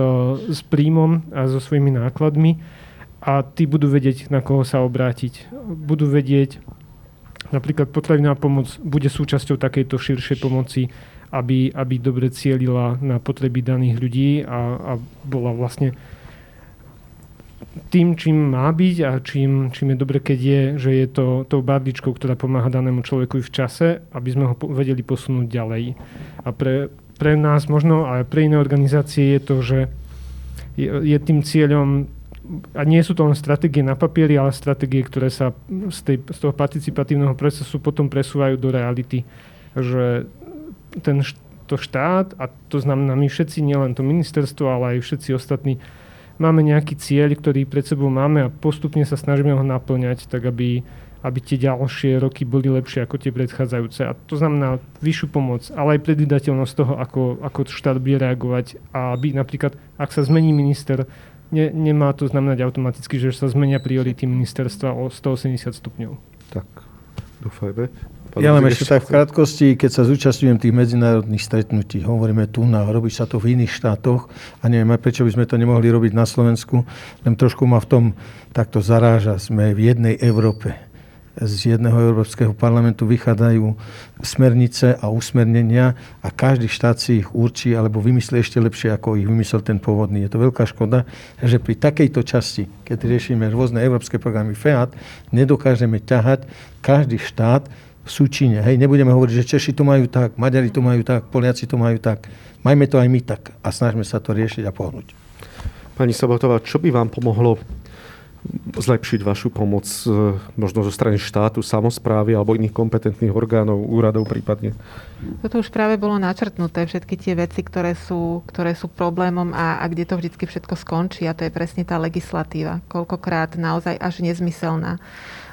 s príjmom a so svojimi nákladmi a tí budú vedieť, na koho sa obrátiť. Budú vedieť, napríklad potravinová pomoc bude súčasťou takejto širšej pomoci, aby, aby dobre cielila na potreby daných ľudí a, a bola vlastne tým, čím má byť a čím, čím je dobre, keď je, že je to tou barličkou, ktorá pomáha danému človeku v čase, aby sme ho vedeli posunúť ďalej. A pre, pre nás možno aj pre iné organizácie je to, že je, je tým cieľom a nie sú to len stratégie na papieri, ale stratégie, ktoré sa z, tej, z toho participatívneho procesu potom presúvajú do reality. Že ten to štát, a to znamená my všetci, nielen to ministerstvo, ale aj všetci ostatní, máme nejaký cieľ, ktorý pred sebou máme a postupne sa snažíme ho naplňať, tak aby, aby tie ďalšie roky boli lepšie ako tie predchádzajúce. A to znamená vyššiu pomoc, ale aj predvydateľnosť toho, ako, ako štát bude reagovať a aby napríklad, ak sa zmení minister, ne, nemá to znamenať automaticky, že sa zmenia priority ministerstva o 180 stupňov. Tak, dúfajme. Ja len ešte tak v krátkosti, keď sa zúčastňujem tých medzinárodných stretnutí, hovoríme tu na, robí sa to v iných štátoch a neviem prečo by sme to nemohli robiť na Slovensku, len trošku ma v tom takto zaráža. Sme v jednej Európe z jedného Európskeho parlamentu vychádzajú smernice a usmernenia a každý štát si ich určí alebo vymyslí ešte lepšie, ako ich vymyslel ten pôvodný. Je to veľká škoda, že pri takejto časti, keď riešime rôzne európske programy FEAT, nedokážeme ťahať každý štát v súčine. Hej, nebudeme hovoriť, že Češi to majú tak, Maďari to majú tak, Poliaci to majú tak. Majme to aj my tak a snažme sa to riešiť a pohnúť. Pani Sabotová, čo by vám pomohlo zlepšiť vašu pomoc e, možno zo strany štátu, samozprávy alebo iných kompetentných orgánov, úradov prípadne? Toto už práve bolo načrtnuté, všetky tie veci, ktoré sú, ktoré sú problémom a, a kde to vždy všetko skončí a to je presne tá legislatíva. Koľkokrát naozaj až nezmyselná.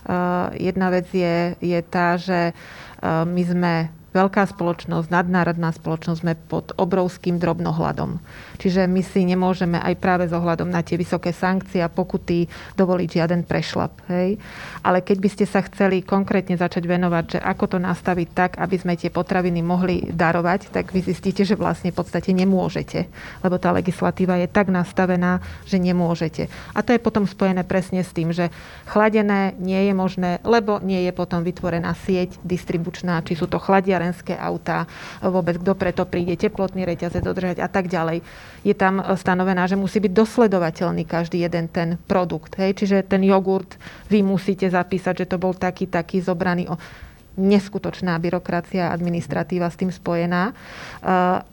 Uh, jedna vec je, je tá, že uh, my sme veľká spoločnosť, nadnárodná spoločnosť, sme pod obrovským drobnohľadom. Čiže my si nemôžeme aj práve s ohľadom na tie vysoké sankcie a pokuty dovoliť žiaden prešlap. Hej? Ale keď by ste sa chceli konkrétne začať venovať, že ako to nastaviť tak, aby sme tie potraviny mohli darovať, tak vy zistíte, že vlastne v podstate nemôžete. Lebo tá legislatíva je tak nastavená, že nemôžete. A to je potom spojené presne s tým, že chladené nie je možné, lebo nie je potom vytvorená sieť distribučná, či sú to chladiare továrenské autá, vôbec kto preto príde, teplotný reťazec dodržať a tak ďalej. Je tam stanovená, že musí byť dosledovateľný každý jeden ten produkt. Hej? Čiže ten jogurt vy musíte zapísať, že to bol taký, taký zobraný o neskutočná byrokracia a administratíva s tým spojená.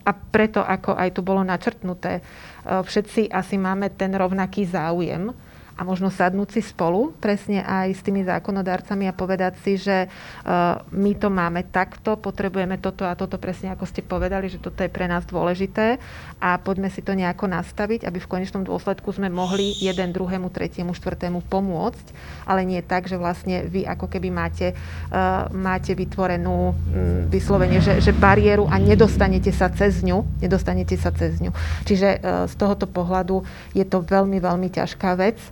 A preto, ako aj tu bolo načrtnuté, všetci asi máme ten rovnaký záujem, a možno sadnúť si spolu presne aj s tými zákonodárcami a povedať si, že uh, my to máme takto, potrebujeme toto a toto presne ako ste povedali, že toto je pre nás dôležité a poďme si to nejako nastaviť, aby v konečnom dôsledku sme mohli jeden, druhému, tretiemu, štvrtému pomôcť, ale nie tak, že vlastne vy ako keby máte, uh, máte vytvorenú um, vyslovene, že, že bariéru a nedostanete sa cez ňu, nedostanete sa cez ňu. Čiže uh, z tohoto pohľadu je to veľmi, veľmi ťažká vec.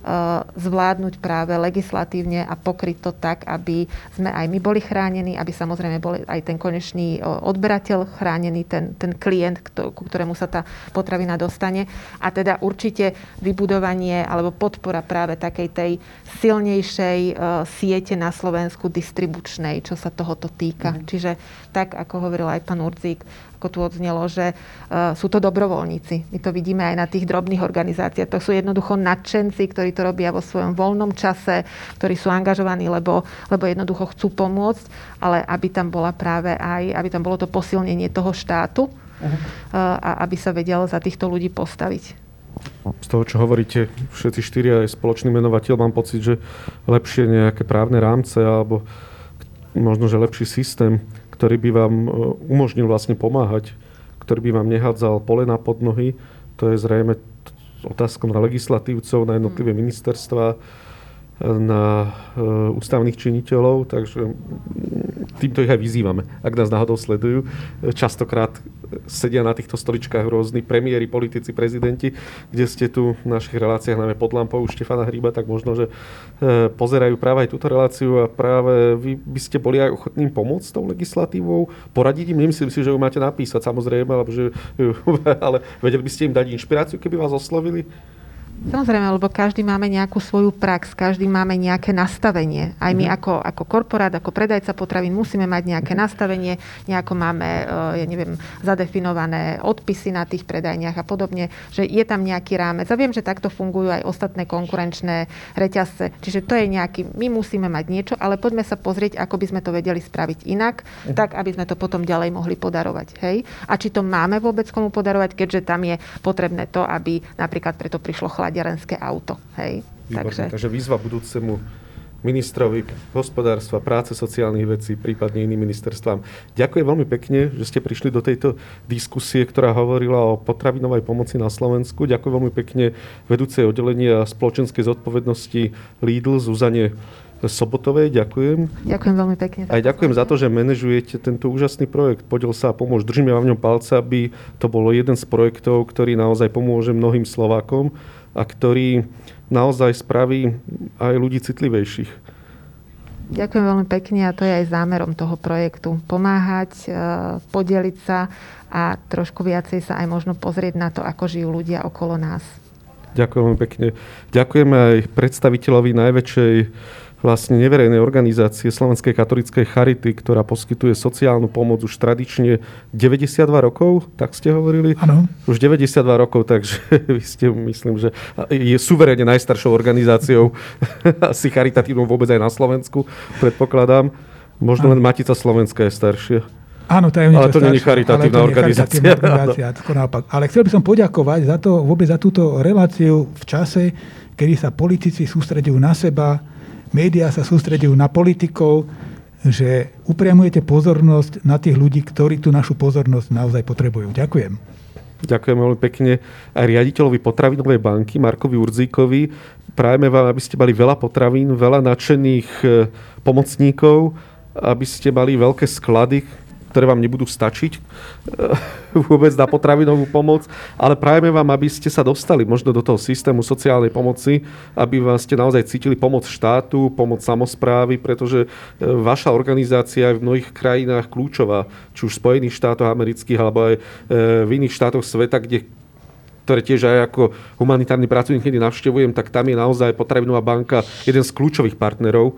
Eh, zvládnuť práve legislatívne a pokryť to tak, aby sme aj my boli chránení, aby samozrejme bol aj ten konečný eh, odberateľ chránený, ten, ten klient, ku ktorému sa tá potravina dostane. A teda určite vybudovanie alebo podpora práve takej tej silnejšej eh, siete na Slovensku distribučnej, čo sa tohoto týka. Mm. Čiže tak, ako hovoril aj pán Urzík, ako tu odznelo, že uh, sú to dobrovoľníci. My to vidíme aj na tých drobných organizáciách. To sú jednoducho nadšenci, ktorí to robia vo svojom voľnom čase, ktorí sú angažovaní, lebo, lebo jednoducho chcú pomôcť, ale aby tam bola práve aj, aby tam bolo to posilnenie toho štátu uh-huh. a aby sa vedel za týchto ľudí postaviť. Z toho, čo hovoríte, všetci štyria je spoločný menovateľ, mám pocit, že lepšie nejaké právne rámce alebo možno, že lepší systém ktorý by vám e, umožnil vlastne pomáhať, ktorý by vám nehádzal polena pod nohy. To je zrejme otázka na legislatívcov, na jednotlivé mm. ministerstva. Na ústavných činiteľov, takže týmto ich aj vyzývame, ak nás náhodou sledujú. Častokrát sedia na týchto stoličkách rôzni premiéry, politici, prezidenti, kde ste tu v našich reláciách, najmä pod lampou Štefana Hríba, tak možno, že e, pozerajú práve aj túto reláciu a práve vy by ste boli aj ochotným pomôcť s tou legislatívou, poradiť im, nemyslím si, že ju máte napísať samozrejme, alebo že, ale vedeli by ste im dať inšpiráciu, keby vás oslovili? Samozrejme, lebo každý máme nejakú svoju prax, každý máme nejaké nastavenie. Aj my mm. ako, ako korporát, ako predajca potravín musíme mať nejaké mm. nastavenie, nejako máme, eh, ja neviem, zadefinované odpisy na tých predajniach a podobne, že je tam nejaký rámec. A viem, že takto fungujú aj ostatné konkurenčné reťazce. Čiže to je nejaký, my musíme mať niečo, ale poďme sa pozrieť, ako by sme to vedeli spraviť inak, mm. tak aby sme to potom ďalej mohli podarovať. Hej? A či to máme vôbec komu podarovať, keďže tam je potrebné to, aby napríklad preto prišlo chlad chladiarenské auto. Hej? Takže... Takže výzva budúcemu ministrovi hospodárstva, práce, sociálnych vecí, prípadne iným ministerstvám. Ďakujem veľmi pekne, že ste prišli do tejto diskusie, ktorá hovorila o potravinovej pomoci na Slovensku. Ďakujem veľmi pekne vedúcej oddelenia spoločenskej zodpovednosti Lidl Zuzane Sobotovej. Ďakujem. Ďakujem veľmi pekne. Aj ďakujem za to, že manažujete tento úžasný projekt. Podiel sa a pomôž. Držíme vám v ňom palca, aby to bolo jeden z projektov, ktorý naozaj pomôže mnohým Slovákom a ktorý naozaj spraví aj ľudí citlivejších. Ďakujem veľmi pekne a to je aj zámerom toho projektu. Pomáhať, e, podeliť sa a trošku viacej sa aj možno pozrieť na to, ako žijú ľudia okolo nás. Ďakujem veľmi pekne. Ďakujeme aj predstaviteľovi najväčšej vlastne neverejnej organizácie Slovenskej katolíckej charity, ktorá poskytuje sociálnu pomoc už tradične 92 rokov, tak ste hovorili? Áno. Už 92 rokov, takže vy ste, myslím, že je suverene najstaršou organizáciou asi charitatívnou vôbec aj na Slovensku, predpokladám. Možno len Matica Slovenská je staršia. Áno, to je Ale to nie je charitatívna organizácia. organizácia Ale chcel by som poďakovať za to, vôbec za túto reláciu v čase, kedy sa politici sústredujú na seba, médiá sa sústredujú na politikov, že upriamujete pozornosť na tých ľudí, ktorí tú našu pozornosť naozaj potrebujú. Ďakujem. Ďakujem veľmi pekne aj riaditeľovi potravinovej banky Markovi Urzíkovi. Prajeme vám, aby ste mali veľa potravín, veľa nadšených e, pomocníkov, aby ste mali veľké sklady, ktoré vám nebudú stačiť eh, vôbec na potravinovú pomoc, ale prajeme vám, aby ste sa dostali možno do toho systému sociálnej pomoci, aby vás ste naozaj cítili pomoc štátu, pomoc samozprávy, pretože eh, vaša organizácia je v mnohých krajinách kľúčová, či už v Spojených štátoch amerických, alebo aj eh, v iných štátoch sveta, kde ktoré tiež aj ako humanitárny pracovník kedy navštevujem, tak tam je naozaj potravinová banka jeden z kľúčových partnerov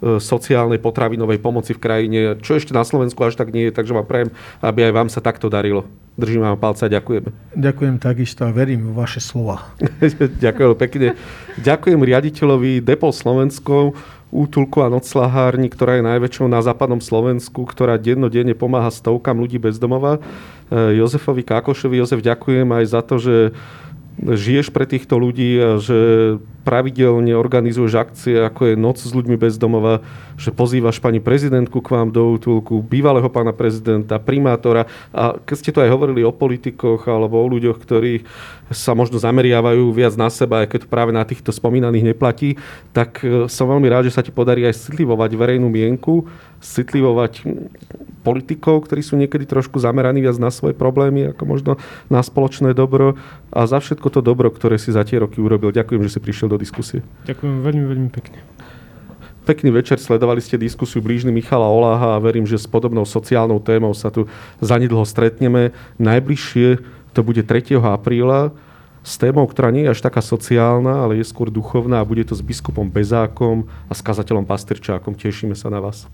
sociálnej potravinovej pomoci v krajine, čo ešte na Slovensku až tak nie je, takže vám prajem, aby aj vám sa takto darilo. Držím vám palca a ďakujem. Ďakujem takisto a verím v vaše slova. ďakujem pekne. Ďakujem riaditeľovi Depol Slovensko, útulku a noclahárni, ktorá je najväčšou na západnom Slovensku, ktorá dennodenne pomáha stovkám ľudí bez domova. E, Jozefovi Kákošovi. Jozef, ďakujem aj za to, že žiješ pre týchto ľudí a že pravidelne organizuješ akcie, ako je Noc s ľuďmi bez domova, že pozývaš pani prezidentku k vám do útulku, bývalého pána prezidenta, primátora. A keď ste to aj hovorili o politikoch alebo o ľuďoch, ktorí sa možno zameriavajú viac na seba, aj keď práve na týchto spomínaných neplatí, tak e, som veľmi rád, že sa ti podarí aj citlivovať verejnú mienku, citlivovať politikov, ktorí sú niekedy trošku zameraní viac na svoje problémy, ako možno na spoločné dobro a za všetko to dobro, ktoré si za tie roky urobil. Ďakujem, že si prišiel do diskusie. Ďakujem veľmi, veľmi pekne. Pekný večer, sledovali ste diskusiu blížny Michala Oláha a verím, že s podobnou sociálnou témou sa tu zanedlho stretneme. Najbližšie to bude 3. apríla s témou, ktorá nie je až taká sociálna, ale je skôr duchovná a bude to s biskupom Bezákom a s kazateľom Pastrčákom. Tešíme sa na vás.